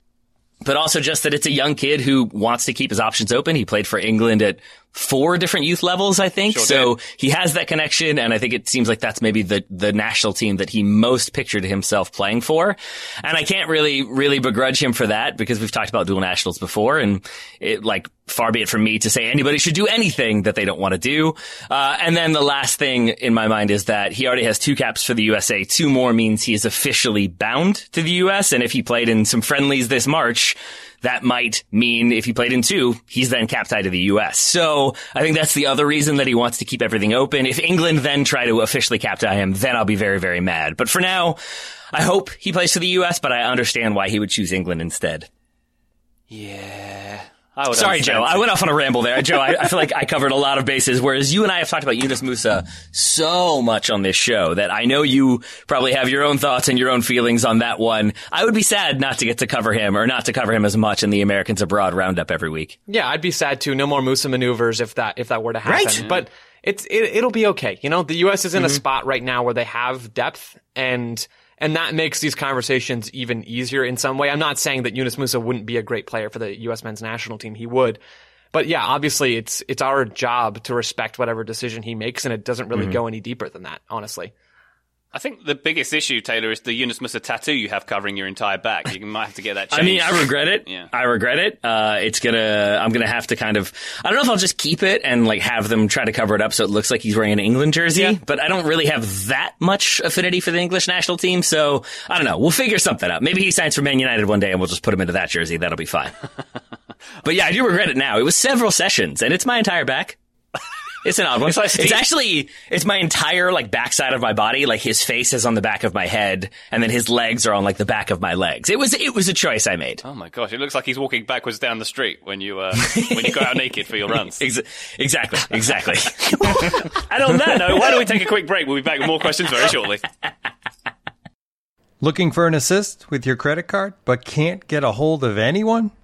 B: but also just that it's a young kid who wants to keep his options open. He played for England at four different youth levels, I think.
A: Sure
B: so he has that connection. And I think it seems like that's maybe the, the national team that he most pictured himself playing for. And I can't really, really begrudge him for that because we've talked about dual nationals before. And it like, far be it from me to say anybody should do anything that they don't want to do. Uh, and then the last thing in my mind is that he already has two caps for the USA. Two more means he is officially bound to the US. And if he played in some friendlies this March, that might mean if he played in two, he's then cap tied to the U.S. So I think that's the other reason that he wants to keep everything open. If England then try to officially cap tie him, then I'll be very, very mad. But for now, I hope he plays for the U.S., but I understand why he would choose England instead.
A: Yeah. I would
B: Sorry, Joe. I went off on a ramble there. Joe, I, I feel like I covered a lot of bases, whereas you and I have talked about Yunus Musah so much on this show that I know you probably have your own thoughts and your own feelings on that one. I would be sad not to get to cover him or not to cover him as much in the Americans Abroad roundup every week.
C: Yeah, I'd be sad too. No more Musah maneuvers if that if that were to happen.
B: Right.
C: But it's it, it'll be okay. You know, the U.S. is in a mm-hmm. spot right now where they have depth and. And that makes these conversations even easier in some way. I'm not saying that Yunus Musah wouldn't be a great player for the U.S. men's national team. He would. But yeah, obviously it's, it's our job to respect whatever decision he makes and it doesn't really mm-hmm. go any deeper than that, honestly.
A: I think the biggest issue, Taylor, is the Yunus Musah tattoo you have covering your entire back. You might have to get that changed.
B: I mean, I regret it.
A: Yeah.
B: I regret it. Uh, it's gonna, I'm gonna have to kind of, I don't know if I'll just keep it and like have them try to cover it up so it looks like he's wearing an England jersey,
A: Yeah.
B: but I don't really have that much affinity for the English national team. So I don't know. We'll figure something out. Maybe he signs for Man United one day and we'll just put him into that jersey. That'll be fine. but yeah, I do regret it now. It was several sessions and it's my entire back. It's an odd one.
A: It's like
B: It's, actually, it's my entire like backside of my body. Like his face is on the back of my head and then his legs are on like the back of my legs. It was, it was a choice I made.
A: Oh my gosh, it looks like he's walking backwards down the street when you uh, when you go out naked for your runs.
B: Ex- exactly, exactly.
A: And on that note, why don't we take a quick break? We'll be back with more questions very shortly.
D: Looking for an assist with your credit card but can't get a hold of anyone?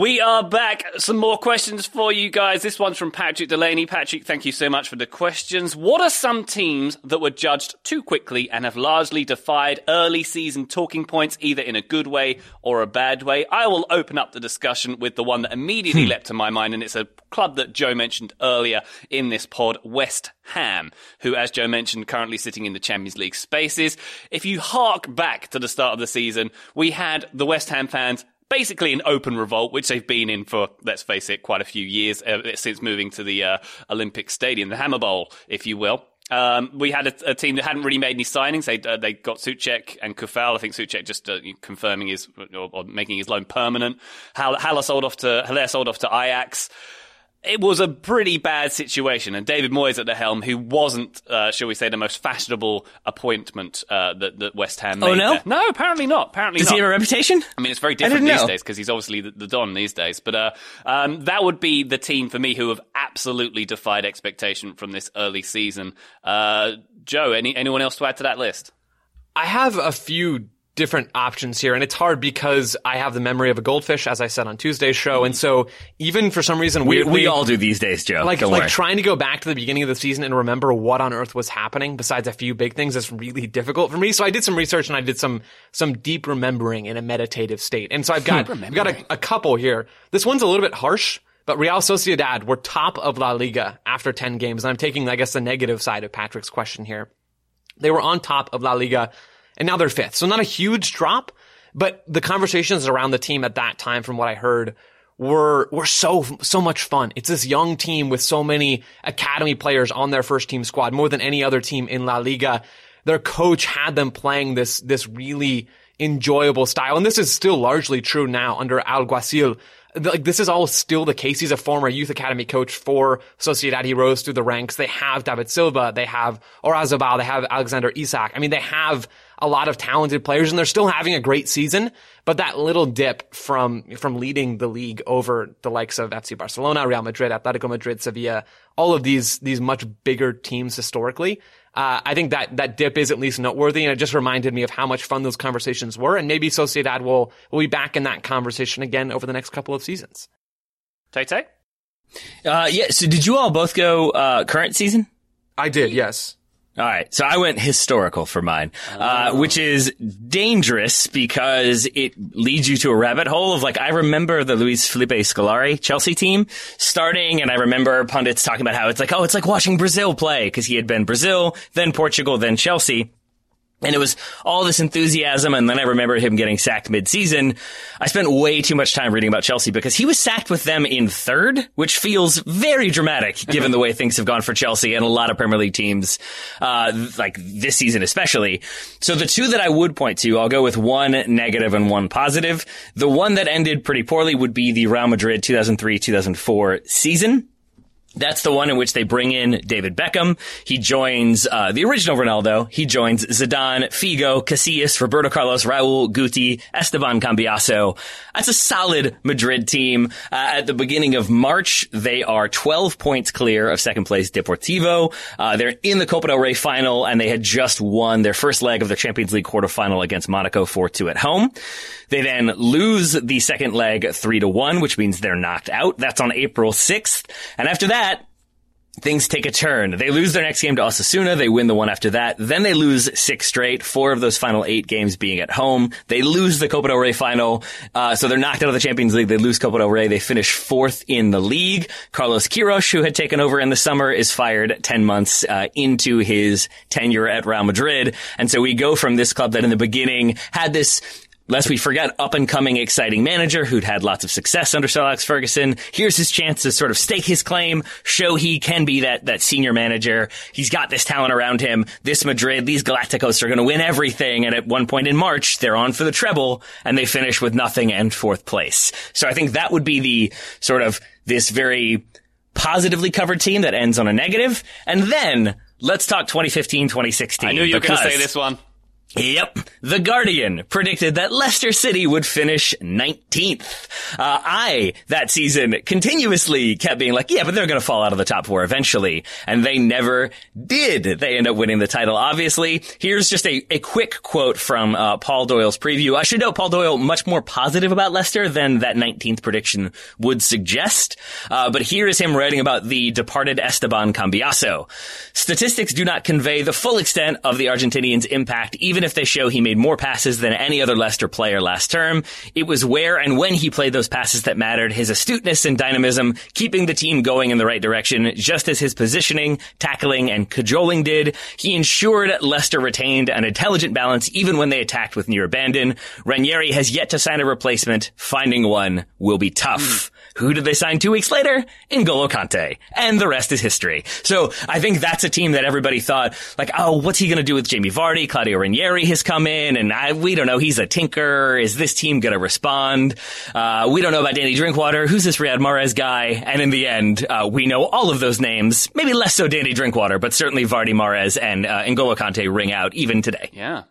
A: We are back. Some more questions for you guys. This one's from Patrick Delaney. Patrick, thank you so much for the questions. What are some teams that were judged too quickly and have largely defied early season talking points, either in a good way or a bad way? I will open up the discussion with the one that immediately hmm. leapt to my mind, and it's a club that Joe mentioned earlier in this pod, West Ham, who, as Joe mentioned, currently sitting in the Champions League spaces. If you hark back to the start of the season, we had the West Ham fans basically an open revolt, which they've been in for, let's face it, quite a few years uh, since moving to the uh, Olympic Stadium, the Hammer Bowl, if you will. Um, we had a, a, team that hadn't really made any signings. They uh, they got Soucek and Coufal. I think Soucek just uh, confirming his or, or, making his loan permanent. Haller sold off to Haller sold off to Ajax it was a pretty bad situation, and David Moyes at the helm, who wasn't, uh, shall we say, the most fashionable appointment uh, that, that West Ham oh, made.
B: Oh no, there.
A: no, apparently not. Apparently,
B: does
A: not.
B: he have a reputation?
A: I mean, it's very different these know. days because he's obviously the, the, don these days. But uh, um, that would be the team for me who have absolutely defied expectation from this early season. Uh, Joe, any anyone else to add to that list?
C: I have a few different options here. And it's hard because I have the memory of a goldfish, as I said on Tuesday's show. And so even for some reason,
B: we,
C: weirdly,
B: we all do these days, Joe.
C: Like,
B: Don't
C: like
B: worry.
C: trying to go back to the beginning of the season and remember what on earth was happening besides a few big things is really difficult for me. So I did some research and I did some, some deep remembering in a meditative state. And so I've got, I've got a, a couple here. This one's a little bit harsh. But Real Sociedad were top of La Liga after 10 games. And I'm taking, I guess, the negative side of Patrick's question here. They were on top of La Liga and now they're fifth. So not a huge drop, but the conversations around the team at that time, from what I heard, were were so so much fun. It's this young team with so many academy players on their first team squad, more than any other team in La Liga. Their coach had them playing this this really enjoyable style, and this is still largely true now under Alguacil. Like this is all still the case. He's a former youth academy coach for Sociedad. He rose through the ranks. They have David Silva. They have Oyarzabal. They have Alexander Isak. I mean, they have a lot of talented players and they're still having a great season. But that little dip from, from leading the league over the likes of FC Barcelona, Real Madrid, Atletico Madrid, Sevilla, all of these, these much bigger teams historically. Uh, I think that that dip is at least noteworthy, and it just reminded me of how much fun those conversations were. And maybe Sociedad will will be back in that conversation again over the next couple of seasons.
A: Tay Tay?
B: Uh, yeah. So did you all both go uh, current season?
C: I did. Yes.
B: All right. So I went historical for mine, uh, which is dangerous because it leads you to a rabbit hole of like, I remember the Luis Felipe Scolari Chelsea team starting and I remember pundits talking about how it's like, oh, it's like watching Brazil play because he had been Brazil, then Portugal, then Chelsea. And it was all this enthusiasm. And then I remember him getting sacked mid-season. I spent way too much time reading about Chelsea because he was sacked with them in third, which feels very dramatic given the way things have gone for Chelsea and a lot of Premier League teams, uh, like this season especially. So the two that I would point to, I'll go with one negative and one positive. The one that ended pretty poorly would be the Real Madrid 2003-2004 season. That's the one in which they bring in David Beckham. He joins uh, the original Ronaldo. He joins Zidane, Figo, Casillas, Roberto Carlos, Raul, Guti, Esteban Cambiasso. That's a solid Madrid team. Uh, at the beginning of March, they are 12 points clear of second place Deportivo. Uh, they're in the Copa del Rey final, and they had just won their first leg of the Champions League quarterfinal against Monaco 4-2 at home. They then lose the second leg 3 to 1, which means they're knocked out. That's on April 6th. And after that, things take a turn. They lose their next game to Osasuna. They win the one after that. Then they lose six straight, four of those final eight games being at home. They lose the Copa del Rey final. Uh, so they're knocked out of the Champions League. They lose Copa del Rey. They finish fourth in the league. Carlos Queiroz, who had taken over in the summer, is fired 10 months uh, into his tenure at Real Madrid. And so we go from this club that in the beginning had this Lest we forget, up and coming exciting manager who'd had lots of success under Sir Alex Ferguson. Here's his chance to sort of stake his claim, show he can be that, that senior manager. He's got this talent around him. This Madrid, these Galacticos are going to win everything. And at one point in March, they're on for the treble and they finish with nothing and fourth place. So I think that would be the sort of this very positively covered team that ends on a negative. And then let's talk 2015, 2016. I
A: knew you were going to say this one.
B: Yep. The Guardian predicted that Leicester City would finish 19th. Uh, I, that season, continuously kept being like, yeah, but they're going to fall out of the top four eventually. And they never did. They end up winning the title, obviously. Here's just a, a quick quote from uh, Paul Doyle's preview. I should note Paul Doyle much more positive about Leicester than that 19th prediction would suggest. Uh, but here is him writing about the departed Esteban Cambiasso. Statistics do not convey the full extent of the Argentinian's impact, even even if they show he made more passes than any other Leicester player last term, it was where and when he played those passes that mattered, his astuteness and dynamism, keeping the team going in the right direction, just as his positioning, tackling, and cajoling did. He ensured Leicester retained an intelligent balance even when they attacked with near abandon. Ranieri has yet to sign a replacement. Finding one will be tough. Who did they sign two weeks later? N'Golo Kante. And the rest is history. So I think that's a team that everybody thought, like, oh, what's he going to do with Jamie Vardy? Claudio Ranieri has come in and I, we don't know. He's a tinker. Is this team going to respond? Uh, we don't know about Danny Drinkwater. Who's this Riyad Mahrez guy? And in the end, uh, we know all of those names. Maybe less so Danny Drinkwater, but certainly Vardy Mahrez and uh, N'Golo ring out even today.
A: Yeah.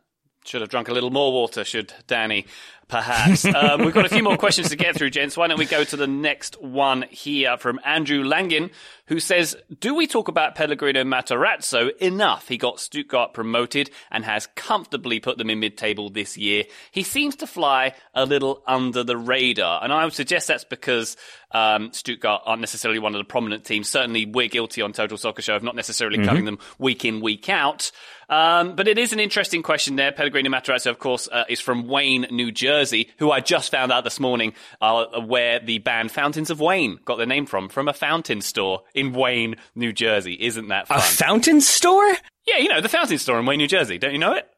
A: Should have drunk a little more water, should Danny, perhaps. um, we've got a few more questions to get through, gents. Why don't we go to the next one here from Andrew Langin, who says, Do we talk about Pellegrino Matarazzo enough? He got Stuttgart promoted and has comfortably put them in mid table this year. He seems to fly a little under the radar, and I would suggest that's because um, Stuttgart aren't necessarily one of the prominent teams. Certainly, we're guilty on Total Soccer Show of not necessarily mm-hmm. covering them week in, week out. Um, but it is an interesting question there. Pellegrino Matarazzo, of course, uh, is from Wayne, New Jersey, who I just found out this morning are where the band Fountains of Wayne got their name from, from a fountain store in Wayne, New Jersey. Isn't that fun?
B: A fountain store?
A: Yeah, you know, the fountain store in Wayne, New Jersey. Don't you know it?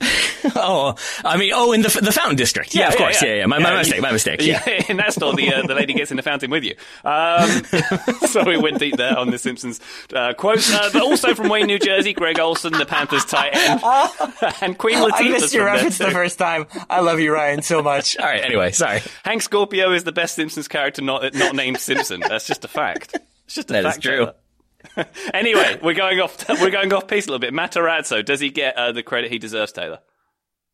B: oh, I mean, oh, in the the fountain district. Yeah, yeah of course. Yeah, yeah. yeah. My, my mistake. My mistake.
A: Yeah, in that store, the uh, the lady gets in the fountain with you. Um, so we went deep there on the Simpsons uh, quote, uh, but also from Wayne, New Jersey, Greg Olsen, the Panthers tight end, and Queen Latifah.
B: I missed your reference the first time. I love you, Ryan, so much. All right. Anyway, sorry.
A: Hank Scorpio is the best Simpsons character not not named Simpson. That's just a fact. It's just a
B: that
A: fact.
B: That true.
A: anyway, we're going off. We're going off piece a little bit. Matarazzo, does he get uh, the credit he deserves, Taylor?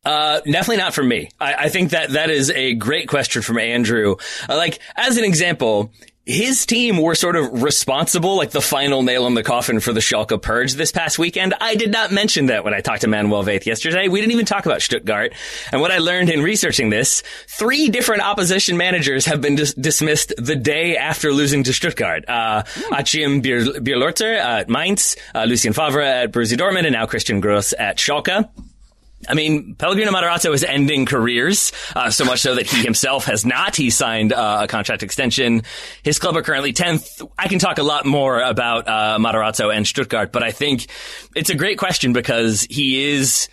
B: Uh, definitely not from me. I, I, think that that is a great question from Andrew. Uh, like, as an example, his team were sort of responsible, like the final nail in the coffin for the Schalke purge this past weekend. I did not mention that when I talked to Manuel Veth yesterday. We didn't even talk about Stuttgart. And what I learned in researching this, three different opposition managers have been dis- dismissed the day after losing to Stuttgart. Uh, Achim Beierlorzer at Mainz, uh, Lucien Favre at Borussia Dortmund, and now Christian Gross at Schalke. I mean, Pellegrino Matarazzo is ending careers, uh, so much so that he himself has not. He signed uh, a contract extension. His club are currently 10th. I can talk a lot more about uh, and Stuttgart, but I think it's a great question because he is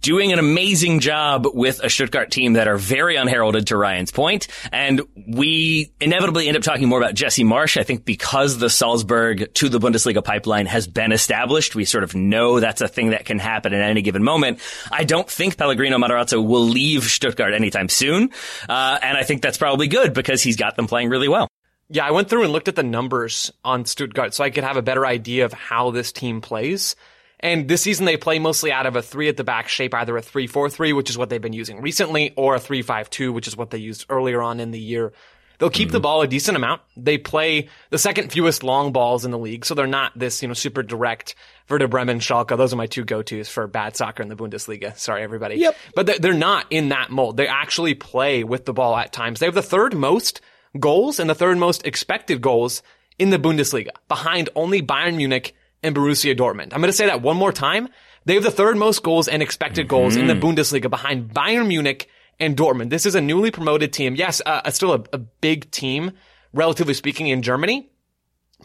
B: doing an amazing job with a Stuttgart team that are very unheralded to Ryan's point. And we inevitably end up talking more about Jesse Marsch. I think because the Salzburg to the Bundesliga pipeline has been established, we sort of know that's a thing that can happen at any given moment. I don't think Pellegrino Matarazzo will leave Stuttgart anytime soon. Uh, and I think that's probably good because he's got them playing really well.
C: Yeah, I went through and looked at the numbers on Stuttgart so I could have a better idea of how this team plays. And this season they play mostly out of a three at the back shape, either a 3-4-3, which is what they've been using recently, or a 3-5-2, which is what they used earlier on in the year. They'll keep mm-hmm. the ball a decent amount. They play the second fewest long balls in the league, so they're not this, you know, super direct Werder Bremen, Schalke. Those are my two go-tos for bad soccer in the Bundesliga. Sorry, everybody.
B: Yep.
C: But they're not in that mold. They actually play with the ball at times. They have the third most goals and the third most expected goals in the Bundesliga, behind only Bayern Munich and Borussia Dortmund. I'm going to say that one more time. They have the third most goals and expected goals mm-hmm. in the mm-hmm. Bundesliga behind Bayern Munich and Dortmund. This is a newly promoted team. Yes, uh, still a, a big team, relatively speaking, in Germany.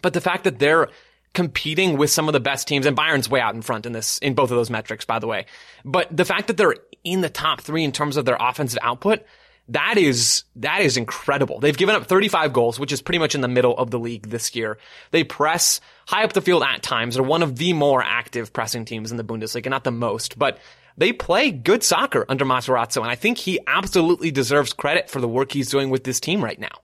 C: But the fact that they're competing with some of the best teams, and Bayern's way out in front in this, in both of those metrics, by the way. But the fact that they're in the top three in terms of their offensive output, that is, that is incredible. They've given up 35 goals, which is pretty much in the middle of the league this year. They press high up the field at times. They're one of the more active pressing teams in the Bundesliga, not the most, but they play good soccer under Matarazzo, and I think he absolutely deserves credit for the work he's doing with this team right now.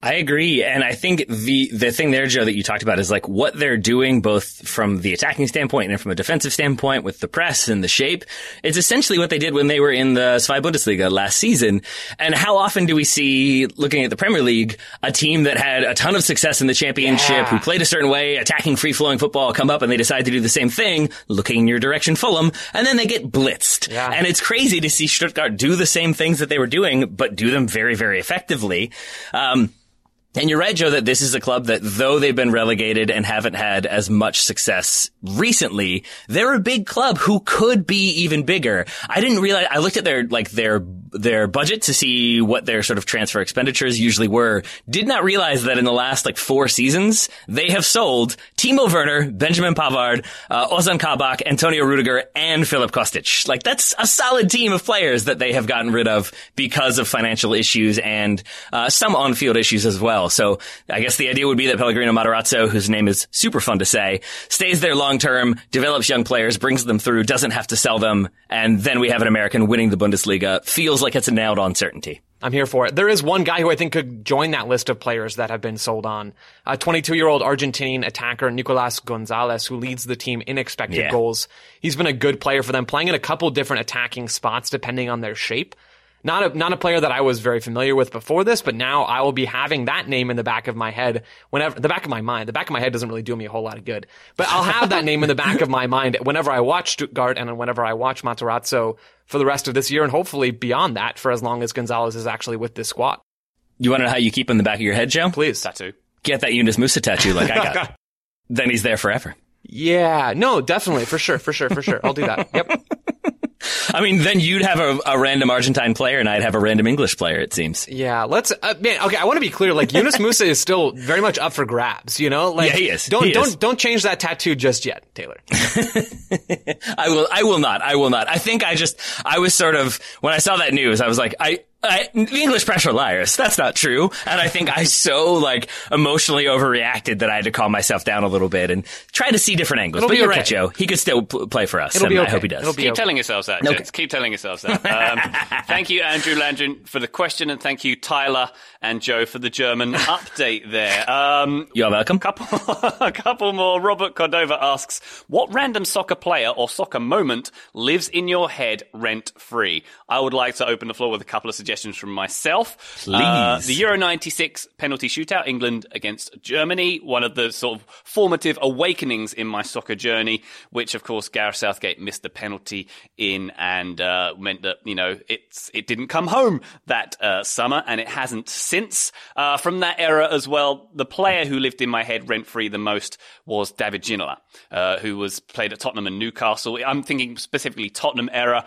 B: I agree. And I think the, the thing there, Joe, that you talked about is like what they're doing both from the attacking standpoint and from a defensive standpoint with the press and the shape. It's essentially what they did when they were in the Zwei Bundesliga last season. And how often do we see, looking at the Premier League, a team that had a ton of success in the championship, yeah. who played a certain way, attacking free flowing football, come up and they decide to do the same thing, looking in your direction, Fulham, and then they get blitzed. Yeah. And it's crazy to see Stuttgart do the same things that they were doing, but do them very, very effectively. Um, And you're right, Joe, that this is a club that though they've been relegated and haven't had as much success recently, they're a big club who could be even bigger. I didn't realize, I looked at their, like their, their budget to see what their sort of transfer expenditures usually were. Did not realize that in the last like four seasons, they have sold Timo Werner, Benjamin Pavard, uh, Ozan Kabak, Antonio Rudiger, and Filip Kostic. Like that's a solid team of players that they have gotten rid of because of financial issues and, uh, some on-field issues as well. So I guess the idea would be that Pellegrino Matarazzo, whose name is super fun to say, stays there long term, develops young players, brings them through, doesn't have to sell them, and then we have an American winning the Bundesliga. Feels like it's a nailed on certainty.
C: I'm here for it. There is one guy who I think could join that list of players that have been sold on. A 22 year old Argentine attacker, Nicolas Gonzalez, who leads the team in expected
B: Yeah.
C: goals. He's been a good player for them, playing in a couple different attacking spots depending on their shape. Not a, not a player that I was very familiar with before this, but now I will be having that name in the back of my head whenever, the back of my mind. The back of my head doesn't really do me a whole lot of good, but I'll have that name in the back of my mind whenever I watch Stuttgart and whenever I watch Matarazzo for the rest of this year and hopefully beyond that for as long as Gonzalez is actually with this squad.
B: You want to know how you keep him in the back of your head, Joe?
C: Please.
A: Tattoo.
B: Get that Yunus Musah tattoo like I got. then he's there forever.
C: Yeah, no, definitely, for sure, for sure, for sure. I'll do that. Yep.
B: I mean, then you'd have a, a random Argentine player and I'd have a random English player, it seems.
C: Yeah, let's. Uh, man, okay. I want to be clear. Like Yunus Musah is still very much up for grabs. You know, like
B: Yeah, he is.
C: Don't
B: He
C: don't
B: is.
C: don't change that tattoo just yet, Taylor.
B: I will, I will not. I will not. I think I just, I was sort of, when I saw that news, I was like, I, I, the English press are liars. That's not true. And I think I so like emotionally overreacted that I had to calm myself down a little bit and try to see different angles.
C: It'll
B: but
C: be
B: you're
C: okay.
B: right, Joe. He could still p- play for us.
C: It'll
B: and
C: be
B: I hope he does.
C: It'll be
A: Keep
C: okay.
A: telling yourselves that,
B: Okay.
A: gents. Keep telling yourselves that. Um, thank you, Andrew Landry, for the question, and thank you, Tyler and Joe, for the German update there. Um,
B: You're welcome.
A: couple, a couple more. Robert Cordova asks, "What random soccer player or soccer moment lives in your head rent free?" I would like to open the floor with a couple of suggestions from myself. Uh,
B: Please.
A: the Euro '96 penalty shootout, England against Germany, one of the sort of formative awakenings in my soccer journey, which of course Gareth Southgate missed the penalty in, and uh, meant that you know it's it didn't come home that uh, summer, and it hasn't since. Uh, from that era as well, the player who lived in my head rent free the most was David Ginola, uh, who was played at Tottenham and Newcastle. I'm thinking specifically Tottenham era.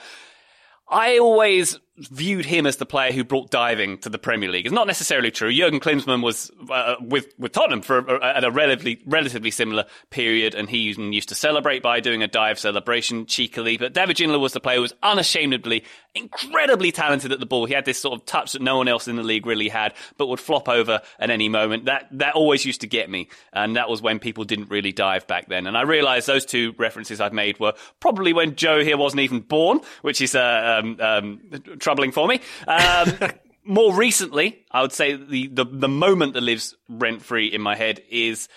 A: I always viewed him as the player who brought diving to the Premier League. It's not necessarily true. Jurgen Klinsmann was uh, with with Tottenham for uh, at a relatively relatively similar period, and he used to celebrate by doing a dive celebration cheekily. But David Ginola was the player who was unashamedly, incredibly talented at the ball. He had this sort of touch that no one else in the league really had, but would flop over at any moment. That that always used to get me, and that was when people didn't really dive back then. And I realised those two references I've made were probably when Joe here wasn't even born, which is uh, um, um, troubling for me. Um, more recently, I would say the, the the moment that lives rent free in my head is.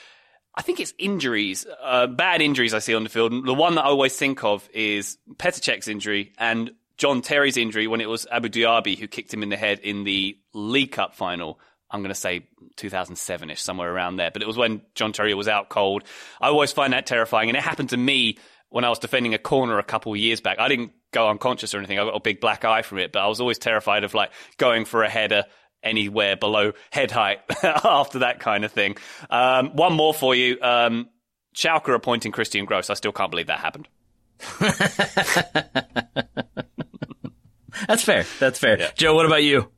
A: I think it's injuries, uh, bad injuries I see on the field. And the one that I always think of is Petr Cech's injury and John Terry's injury when it was Abou Diaby who kicked him in the head in the League Cup final. I'm going to say 2007ish, somewhere around there. But it was when John Terry was out cold. I always find that terrifying. And it happened to me when I was defending a corner a couple of years back. I didn't go unconscious or anything. I got a big black eye from it, but I was always terrified of like going for a header anywhere below head height after that kind of thing. Um, one more for you. Um, Schalke appointing Christian Gross. I still can't believe that happened.
B: That's fair. That's fair. Joe, what about you?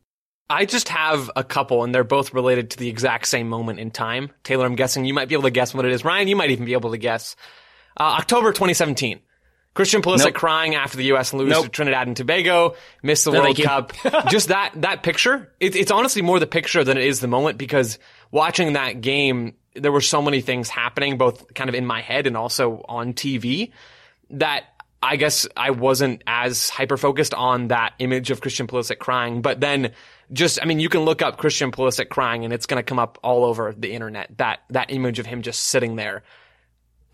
C: I just have a couple, and they're both related to the exact same moment in time. Taylor, I'm guessing you might be able to guess what it is. Ryan, you might even be able to guess. Uh, October 2017. Christian Pulisic
B: Nope.
C: crying after the U.S. lose
B: Nope.
C: to Trinidad and Tobago, missed the
B: No,
C: World. Cup. Just that that picture. It, it's honestly more the picture than it is the moment because watching that game, there were so many things happening, both kind of in my head and also on TV, that I guess I wasn't as hyper focused on that image of Christian Pulisic crying. But then, just I mean, you can look up Christian Pulisic crying, and it's going to come up all over the internet. That that image of him just sitting there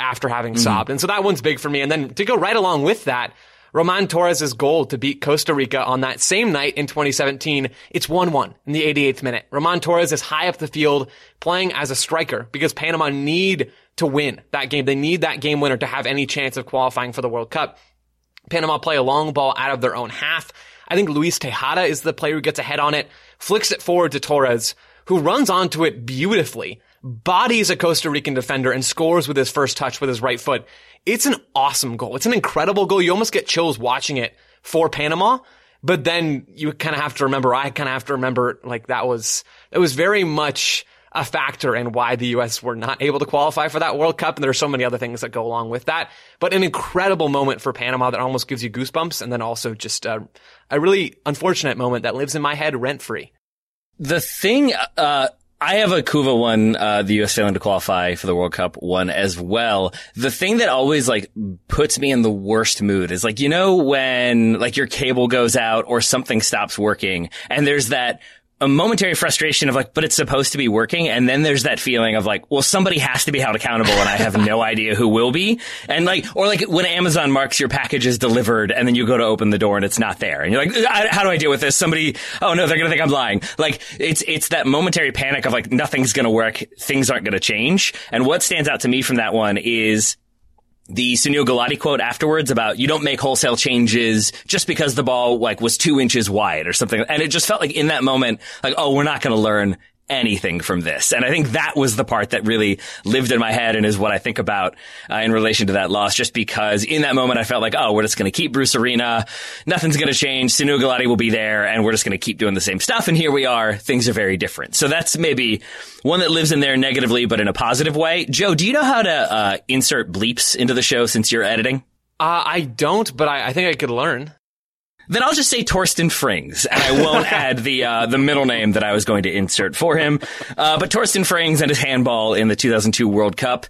C: after having mm-hmm. sobbed. And so that one's big for me. And then to go right along with that, Roman Torres' goal to beat Costa Rica on that same night in 2017, it's 1-1 in the 88th minute. Roman Torres is high up the field playing as a striker because Panama need to win that game. They need that game winner to have any chance of qualifying for the World Cup. Panama play a long ball out of their own half. I think Luis Tejada is the player who gets ahead on it, flicks it forward to Torres, who runs onto it beautifully, bodies a Costa Rican defender and scores with his first touch with his right foot. It's an awesome goal. It's an incredible goal. You almost get chills watching it for Panama. But then you kind of have to remember, I kind of have to remember, like that was, it was very much a factor in why the U.S. were not able to qualify for that World Cup. And there are so many other things that go along with that. But an incredible moment for Panama that almost gives you goosebumps. And then also just a, a really unfortunate moment that lives in my head rent free.
B: The thing, uh, I have a Couva one, uh, the U.S. failing to qualify for the World Cup one as well. The thing that always like puts me in the worst mood is like, you know, when like your cable goes out or something stops working and there's that a momentary frustration of like, but it's supposed to be working. And then there's that feeling of like, well, somebody has to be held accountable and I have no idea who will be. And like, or like when Amazon marks your package is delivered and then you go to open the door and it's not there. And you're like, how do I deal with this? Somebody, oh no, they're going to think I'm lying. Like it's, it's that momentary panic of like, nothing's going to work. Things aren't going to change. And what stands out to me from that one is the Sunil Gulati quote afterwards about you don't make wholesale changes just because the ball like was two inches wide or something. And it just felt like in that moment, like, oh, we're not going to learn anything from this. And I think that was the part that really lived in my head and is what I think about uh, in relation to that loss, just because in that moment I felt like, oh, we're just going to keep Bruce Arena. Nothing's going to change. Sunil Gulati will be there and we're just going to keep doing the same stuff. And here we are. Things are very different. So that's maybe one that lives in there negatively, but in a positive way. Joe, do you know how to uh, insert bleeps into the show since you're editing?
C: Uh, I don't, but I, I think I could learn.
B: Then I'll just say Torsten Frings, and I won't add the uh, the middle name that I was going to insert for him. Uh, but Torsten Frings and his handball in the 2002 World Cup.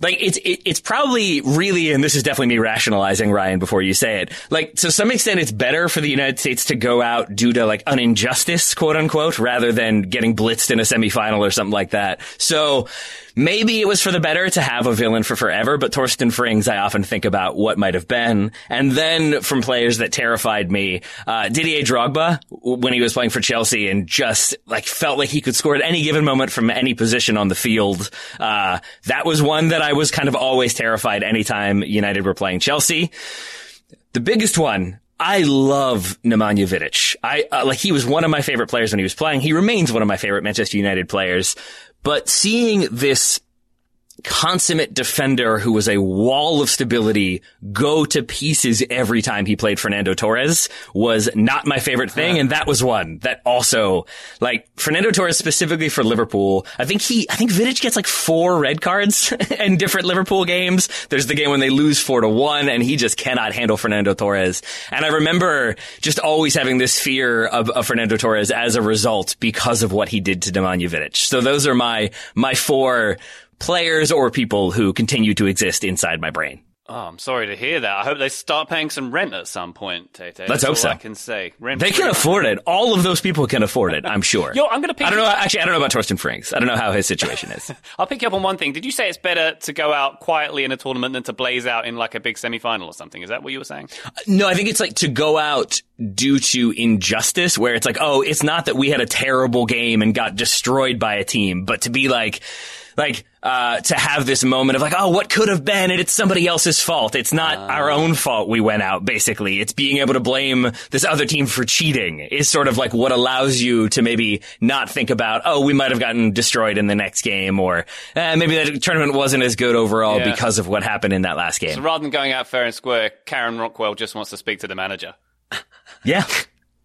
B: Like it's it, it's probably really, and this is definitely me rationalizing Ryan before you say it. Like to some extent, it's better for the United States to go out due to like an injustice, quote unquote, rather than getting blitzed in a semifinal or something like that. So maybe it was for the better to have a villain for forever, but Torsten Frings, I often think about what might have been. And then from players that terrified me, uh, Didier Drogba, when he was playing for Chelsea and just like felt like he could score at any given moment from any position on the field. Uh, that was one that I was kind of always terrified anytime United were playing Chelsea. The biggest one, I love Nemanja Vidic. I uh, like he was one of my favorite players when he was playing. He remains one of my favorite Manchester United players. But seeing this consummate defender who was a wall of stability go to pieces every time he played Fernando Torres was not my favorite thing. And that was one that also, like, Fernando Torres specifically for Liverpool, I think he, I think Vidic gets like four red cards in different Liverpool games. There's the game when they lose four to one and he just cannot handle Fernando Torres. And I remember just always having this fear of, of Fernando Torres as a result because of what he did to Nemanja Vidic. So those are my, my four players or people who continue to exist inside my brain.
A: Oh, I'm sorry to hear that. I hope they start paying some rent at some point, Tate.
B: Let's hope so.
A: I can say
B: rent they can afford it. All of those people can afford it. I'm sure.
A: Yo, I'm to pick.
B: I don't know. Actually, I don't know about Torsten Frings. I don't know how his situation is.
A: I'll pick you up on one thing. Did you say it's better to go out quietly in a tournament than to blaze out in like a big semi-final or something? Is that what you were saying?
B: No, I think it's like to go out due to injustice, where it's like, oh, it's not that we had a terrible game and got destroyed by a team, but to be like like uh, to have this moment of like, oh, what could have been, and it's somebody else's fault. It's not uh, our own fault. We went out. Basically, it's being able to blame this other team for cheating is sort of like what allows you to maybe not think about, oh, we might have gotten destroyed in the next game, or eh, maybe the tournament wasn't as good overall yeah. because of what happened in that last game.
A: So rather than going out fair and square, Karen Rockwell just wants to speak to the manager.
B: Yeah,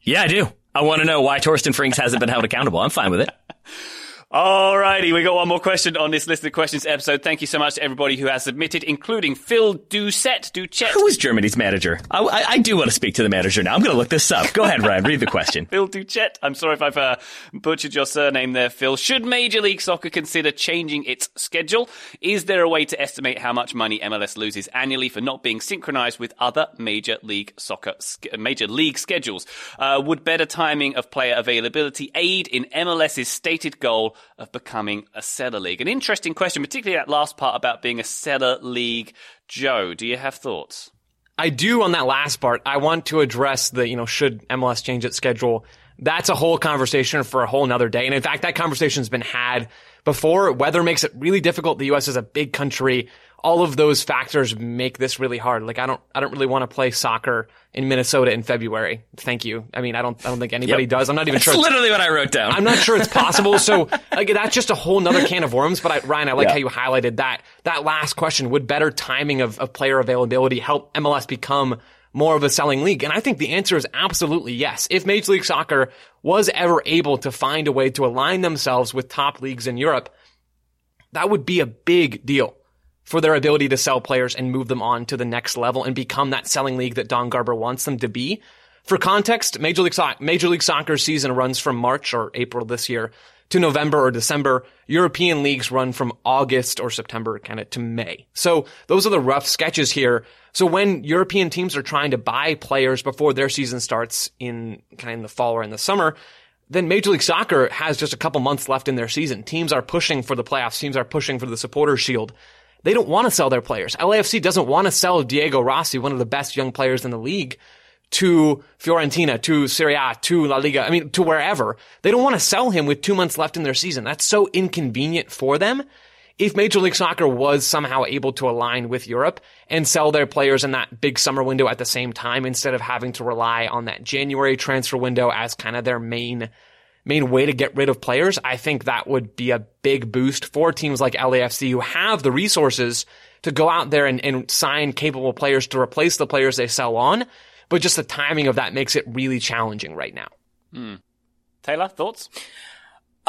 B: yeah, I do. I want to know why Torsten Frings hasn't been held accountable. I'm fine with it.
A: Alrighty, we got one more question on this list of questions episode. Thank you so much to everybody who has submitted, including Phil Doucet. Doucet.
B: Who is Germany's manager? I, I, I do want to speak to the manager now. I'm going to look this up. Go ahead, Ryan. Read the question.
A: Phil Doucet. I'm sorry if I've uh, butchered your surname there, Phil. Should Major League Soccer consider changing its schedule? Is there a way to estimate how much money MLS loses annually for not being synchronized with other Major League Soccer Major League schedules? Uh, would better timing of player availability aid in MLS's stated goal of becoming a seller league? An interesting question, particularly that last part about being a seller league. Joe, do you have thoughts?
C: I do on that last part. I want to address the, you know, should MLS change its schedule? That's a whole conversation for a whole nother day. And in fact, that conversation's been had before. Weather makes it really difficult. The U.S. is a big country. All of those factors make this really hard. Like I don't, I don't really want to play soccer in Minnesota in February. Thank you. I mean, I don't, I don't think anybody
B: Yep.
C: does. I'm not even
B: That's
C: sure.
B: literally what I wrote down.
C: I'm not sure it's possible. So like that's just a whole nother can of worms. But I, Ryan, I like
B: Yeah.
C: how you highlighted that. That last question: Would better timing of, of player availability help MLS become more of a selling league? And I think the answer is absolutely yes. If Major League Soccer was ever able to find a way to align themselves with top leagues in Europe, that would be a big deal for their ability to sell players and move them on to the next level and become that selling league that Don Garber wants them to be. For context, Major League, Soc- Major League Soccer season runs from March or April this year to November or December. European leagues run from August or September kind of to May. So those are the rough sketches here. So when European teams are trying to buy players before their season starts in kind of in the fall or in the summer, then Major League Soccer has just a couple months left in their season. Teams are pushing for the playoffs. Teams are pushing for the supporters shield. They don't want to sell their players. LAFC doesn't want to sell Diego Rossi, one of the best young players in the league, to Fiorentina, to Serie A, to La Liga. I mean, to wherever. They don't want to sell him with two months left in their season. That's so inconvenient for them. If Major League Soccer was somehow able to align with Europe and sell their players in that big summer window at the same time instead of having to rely on that January transfer window as kind of their main main way to get rid of players, I think that would be a big boost for teams like LAFC who have the resources to go out there and, and sign capable players to replace the players they sell on. But just the timing of that makes it really challenging right now. Hmm.
A: Taylor, thoughts?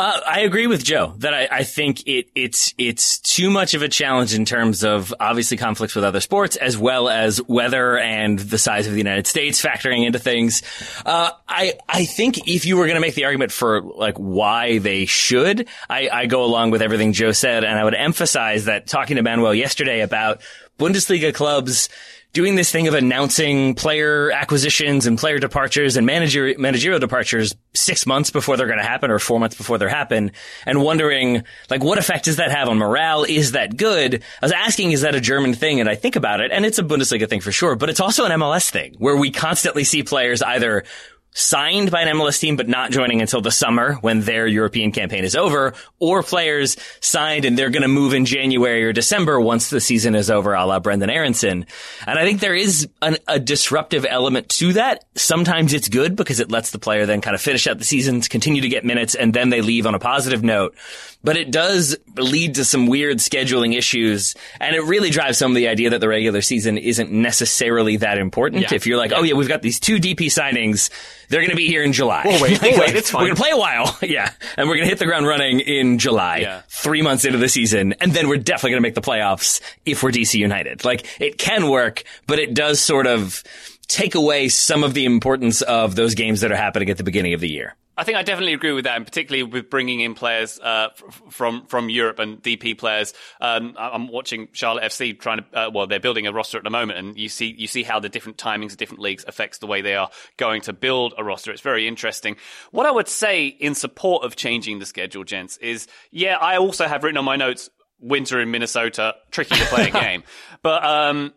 B: Uh, I agree with Joe that I, I think it, it's it's too much of a challenge in terms of obviously conflicts with other sports as well as weather and the size of the United States factoring into things. Uh, I I think if you were going to make the argument for like why they should, I, I go along with everything Joe said, and I would emphasize that talking to Manuel yesterday about Bundesliga clubs doing this thing of announcing player acquisitions and player departures and manager, managerial departures six months before they're going to happen or four months before they're happen and wondering, like, what effect does that have on morale? Is that good? I was asking, is that a German thing? And I think about it and it's a Bundesliga thing for sure, but it's also an MLS thing where we constantly see players either signed by an MLS team but not joining until the summer when their European campaign is over, or players signed and they're going to move in January or December once the season is over, a la Brenden Aronson. And I think there is an, a disruptive element to that. Sometimes it's good because it lets the player then kind of finish out the seasons, continue to get minutes, and then they leave on a positive note. But it does lead to some weird scheduling issues, and it really drives home the idea that the regular season isn't necessarily that important.
C: Yeah.
B: If you're like, oh yeah, we've got these two DP signings, they're going to be here in July.
C: We'll wait, we'll wait, it's fine.
B: We're going to play a while, yeah, and we're going to hit the ground running in July,
A: Yeah.
B: three months into the season, and then we're definitely going to make the playoffs if we're DC United. Like it can work, but it does sort of take away some of the importance of those games that are happening at the beginning of the year.
A: I think I definitely agree with that, and particularly with bringing in players uh, from from Europe and DP players. Um, I'm watching Charlotte FC trying to. Uh, well, they're building a roster at the moment, and you see you see how the different timings of different leagues affects the way they are going to build a roster. It's very interesting. What I would say in support of changing the schedule, gents, is yeah, I also have written on my notes winter in Minnesota, tricky to play a game, but um,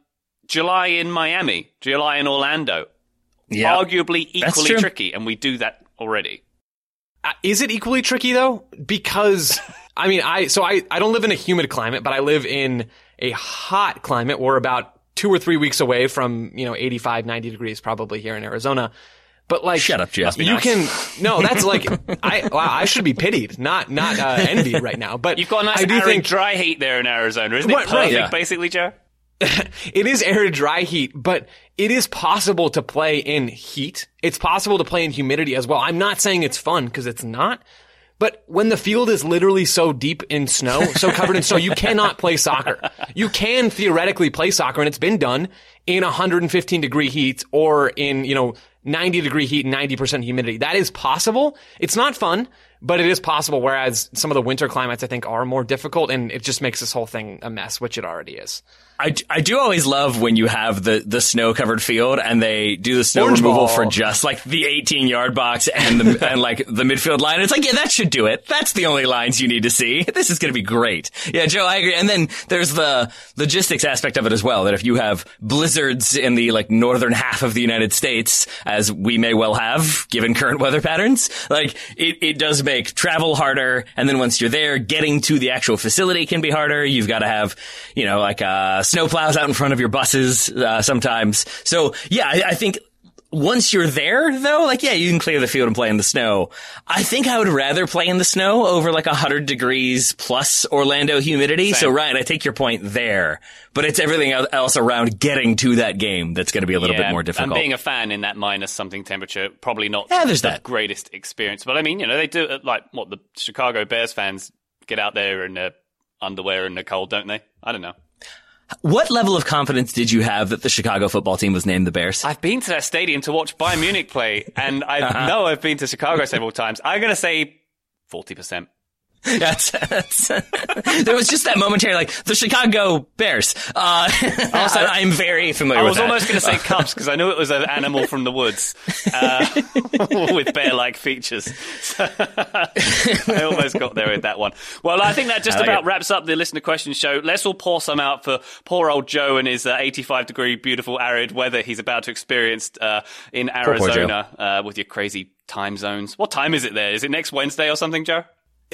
A: July in Miami, July in Orlando,
B: Yeah.
A: arguably equally tricky, and we do that already.
C: Uh, Is it equally tricky though? Because I mean, I so I I don't live in a humid climate, but I live in a hot climate. We're about two or three weeks away from you know 85, 90 degrees probably here in Arizona. But like,
B: Shut up, Jeff.
C: You can no, that's like I wow, I should be pitied, not not uh, envied right now. But
A: You've got a nice
C: I do
A: arid
C: think
A: dry heat there in Arizona, isn't it?
C: Right,
A: Perfect,
C: right.
B: Yeah.
A: basically, Joe.
C: it is arid dry heat, but it is possible to play in heat. It's possible to play in humidity as well. I'm not saying it's fun because it's not. But when the field is literally so deep in snow, so covered in snow, you cannot play soccer. You can theoretically play soccer and it's been done in 115 degree heat or in, you know, 90 degree heat and 90% humidity. That is possible. It's not fun, but it is possible. Whereas some of the winter climates, I think, are more difficult and it just makes this whole thing a mess, which it already is.
B: I, I do always love when you have the, the snow covered field and they do the snow
C: Orange
B: removal
C: ball.
B: for just like the 18 yard box and the, and like the midfield line. It's like, yeah, that should do it. That's the only lines you need to see. This is going to be great. Yeah, Joe, I agree. And then there's the logistics aspect of it as well, that if you have blizzards in the like northern half of the United States, as we may well have given current weather patterns, like it, it does make travel harder. And then once you're there, getting to the actual facility can be harder. You've got to have, you know, like uh, snow plows out in front of your buses uh, sometimes. So yeah, I, I think once you're there, though, like, yeah, you can clear the field and play in the snow. I think I would rather play in the snow over like a 100 degrees plus Orlando humidity. So, Ryan, I take your point there, but it's everything else around getting to that game that's going to be a little
A: Yeah,
B: bit more difficult.
A: And being a fan in that minus something temperature, probably not
B: Yeah, there's
A: the
B: that.
A: greatest experience. But I mean, you know, they do uh, like what the Chicago Bears fans get out there in their underwear in the cold, don't they? I don't know.
B: What level of confidence did you have that the Chicago football team was named the Bears?
A: I've been to that stadium to watch Bayern Munich play, and I
B: Uh-huh.
A: know I've been to Chicago several times. I'm going to say forty percent.
B: That's, that's there was just that momentary, like the Chicago Bears. Uh, I, I'm very familiar. With
A: I
B: was
A: almost going to say cubs because I knew it was an animal from the woods uh, with bear-like features. So I almost got there with that one. Well, I think that just
B: like
A: about
B: it.
A: wraps up the listener question show. Let's all pour some out for poor old Joe and his uh, 85 degree, beautiful, arid weather he's about to experience uh, in. Arizona uh, with your crazy time zones. What time is it there? Is it next Wednesday or something, Joe?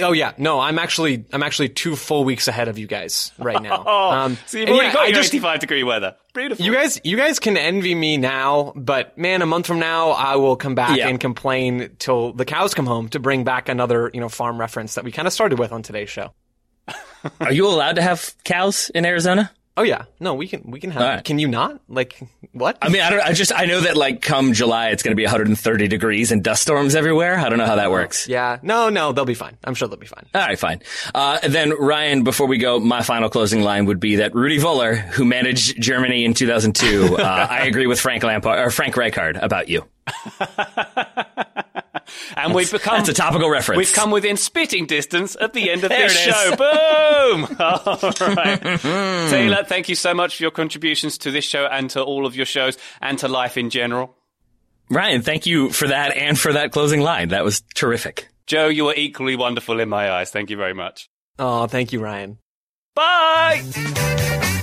C: Oh yeah, no, I'm actually I'm actually two full weeks ahead of you guys right now.
A: Oh,
C: Um,
A: so you've already
C: yeah,
A: got
C: I
A: your
C: just-
A: 85 degree weather. Beautiful.
C: You guys, you guys can envy me now, but man, a month from now, I will come back
B: Yeah.
C: and complain till the cows come home to bring back another, you know, farm reference that we kind of started with on today's show.
B: Are you allowed to have cows in Arizona?
C: Oh yeah, no, we can, we can have.
B: Right.
C: Can you not? Like what?
B: I mean, I don't. I just I know that like come July, it's going to be 130 degrees and dust storms everywhere. I don't know how that works.
C: yeah, no, no, they'll be fine. I'm sure they'll be fine.
B: All right, fine. Uh, then Ryan, before we go, my final closing line would be that Rudi Völler, who managed Germany in 2002, uh, I agree with Frank Lampard or Frank Rijkaard about you.
A: and we've become
B: That's a topical reference.
A: We've come within spitting distance at the end of this show. Boom! All right. Hmm. Taylor, thank you so much for your contributions to this show and to all of your shows and to life in general.
B: Ryan, thank you for that and for that closing line. That was terrific.
A: Joe, you are equally wonderful in my eyes. Thank you very much.
C: Oh, thank you, Ryan.
A: Bye!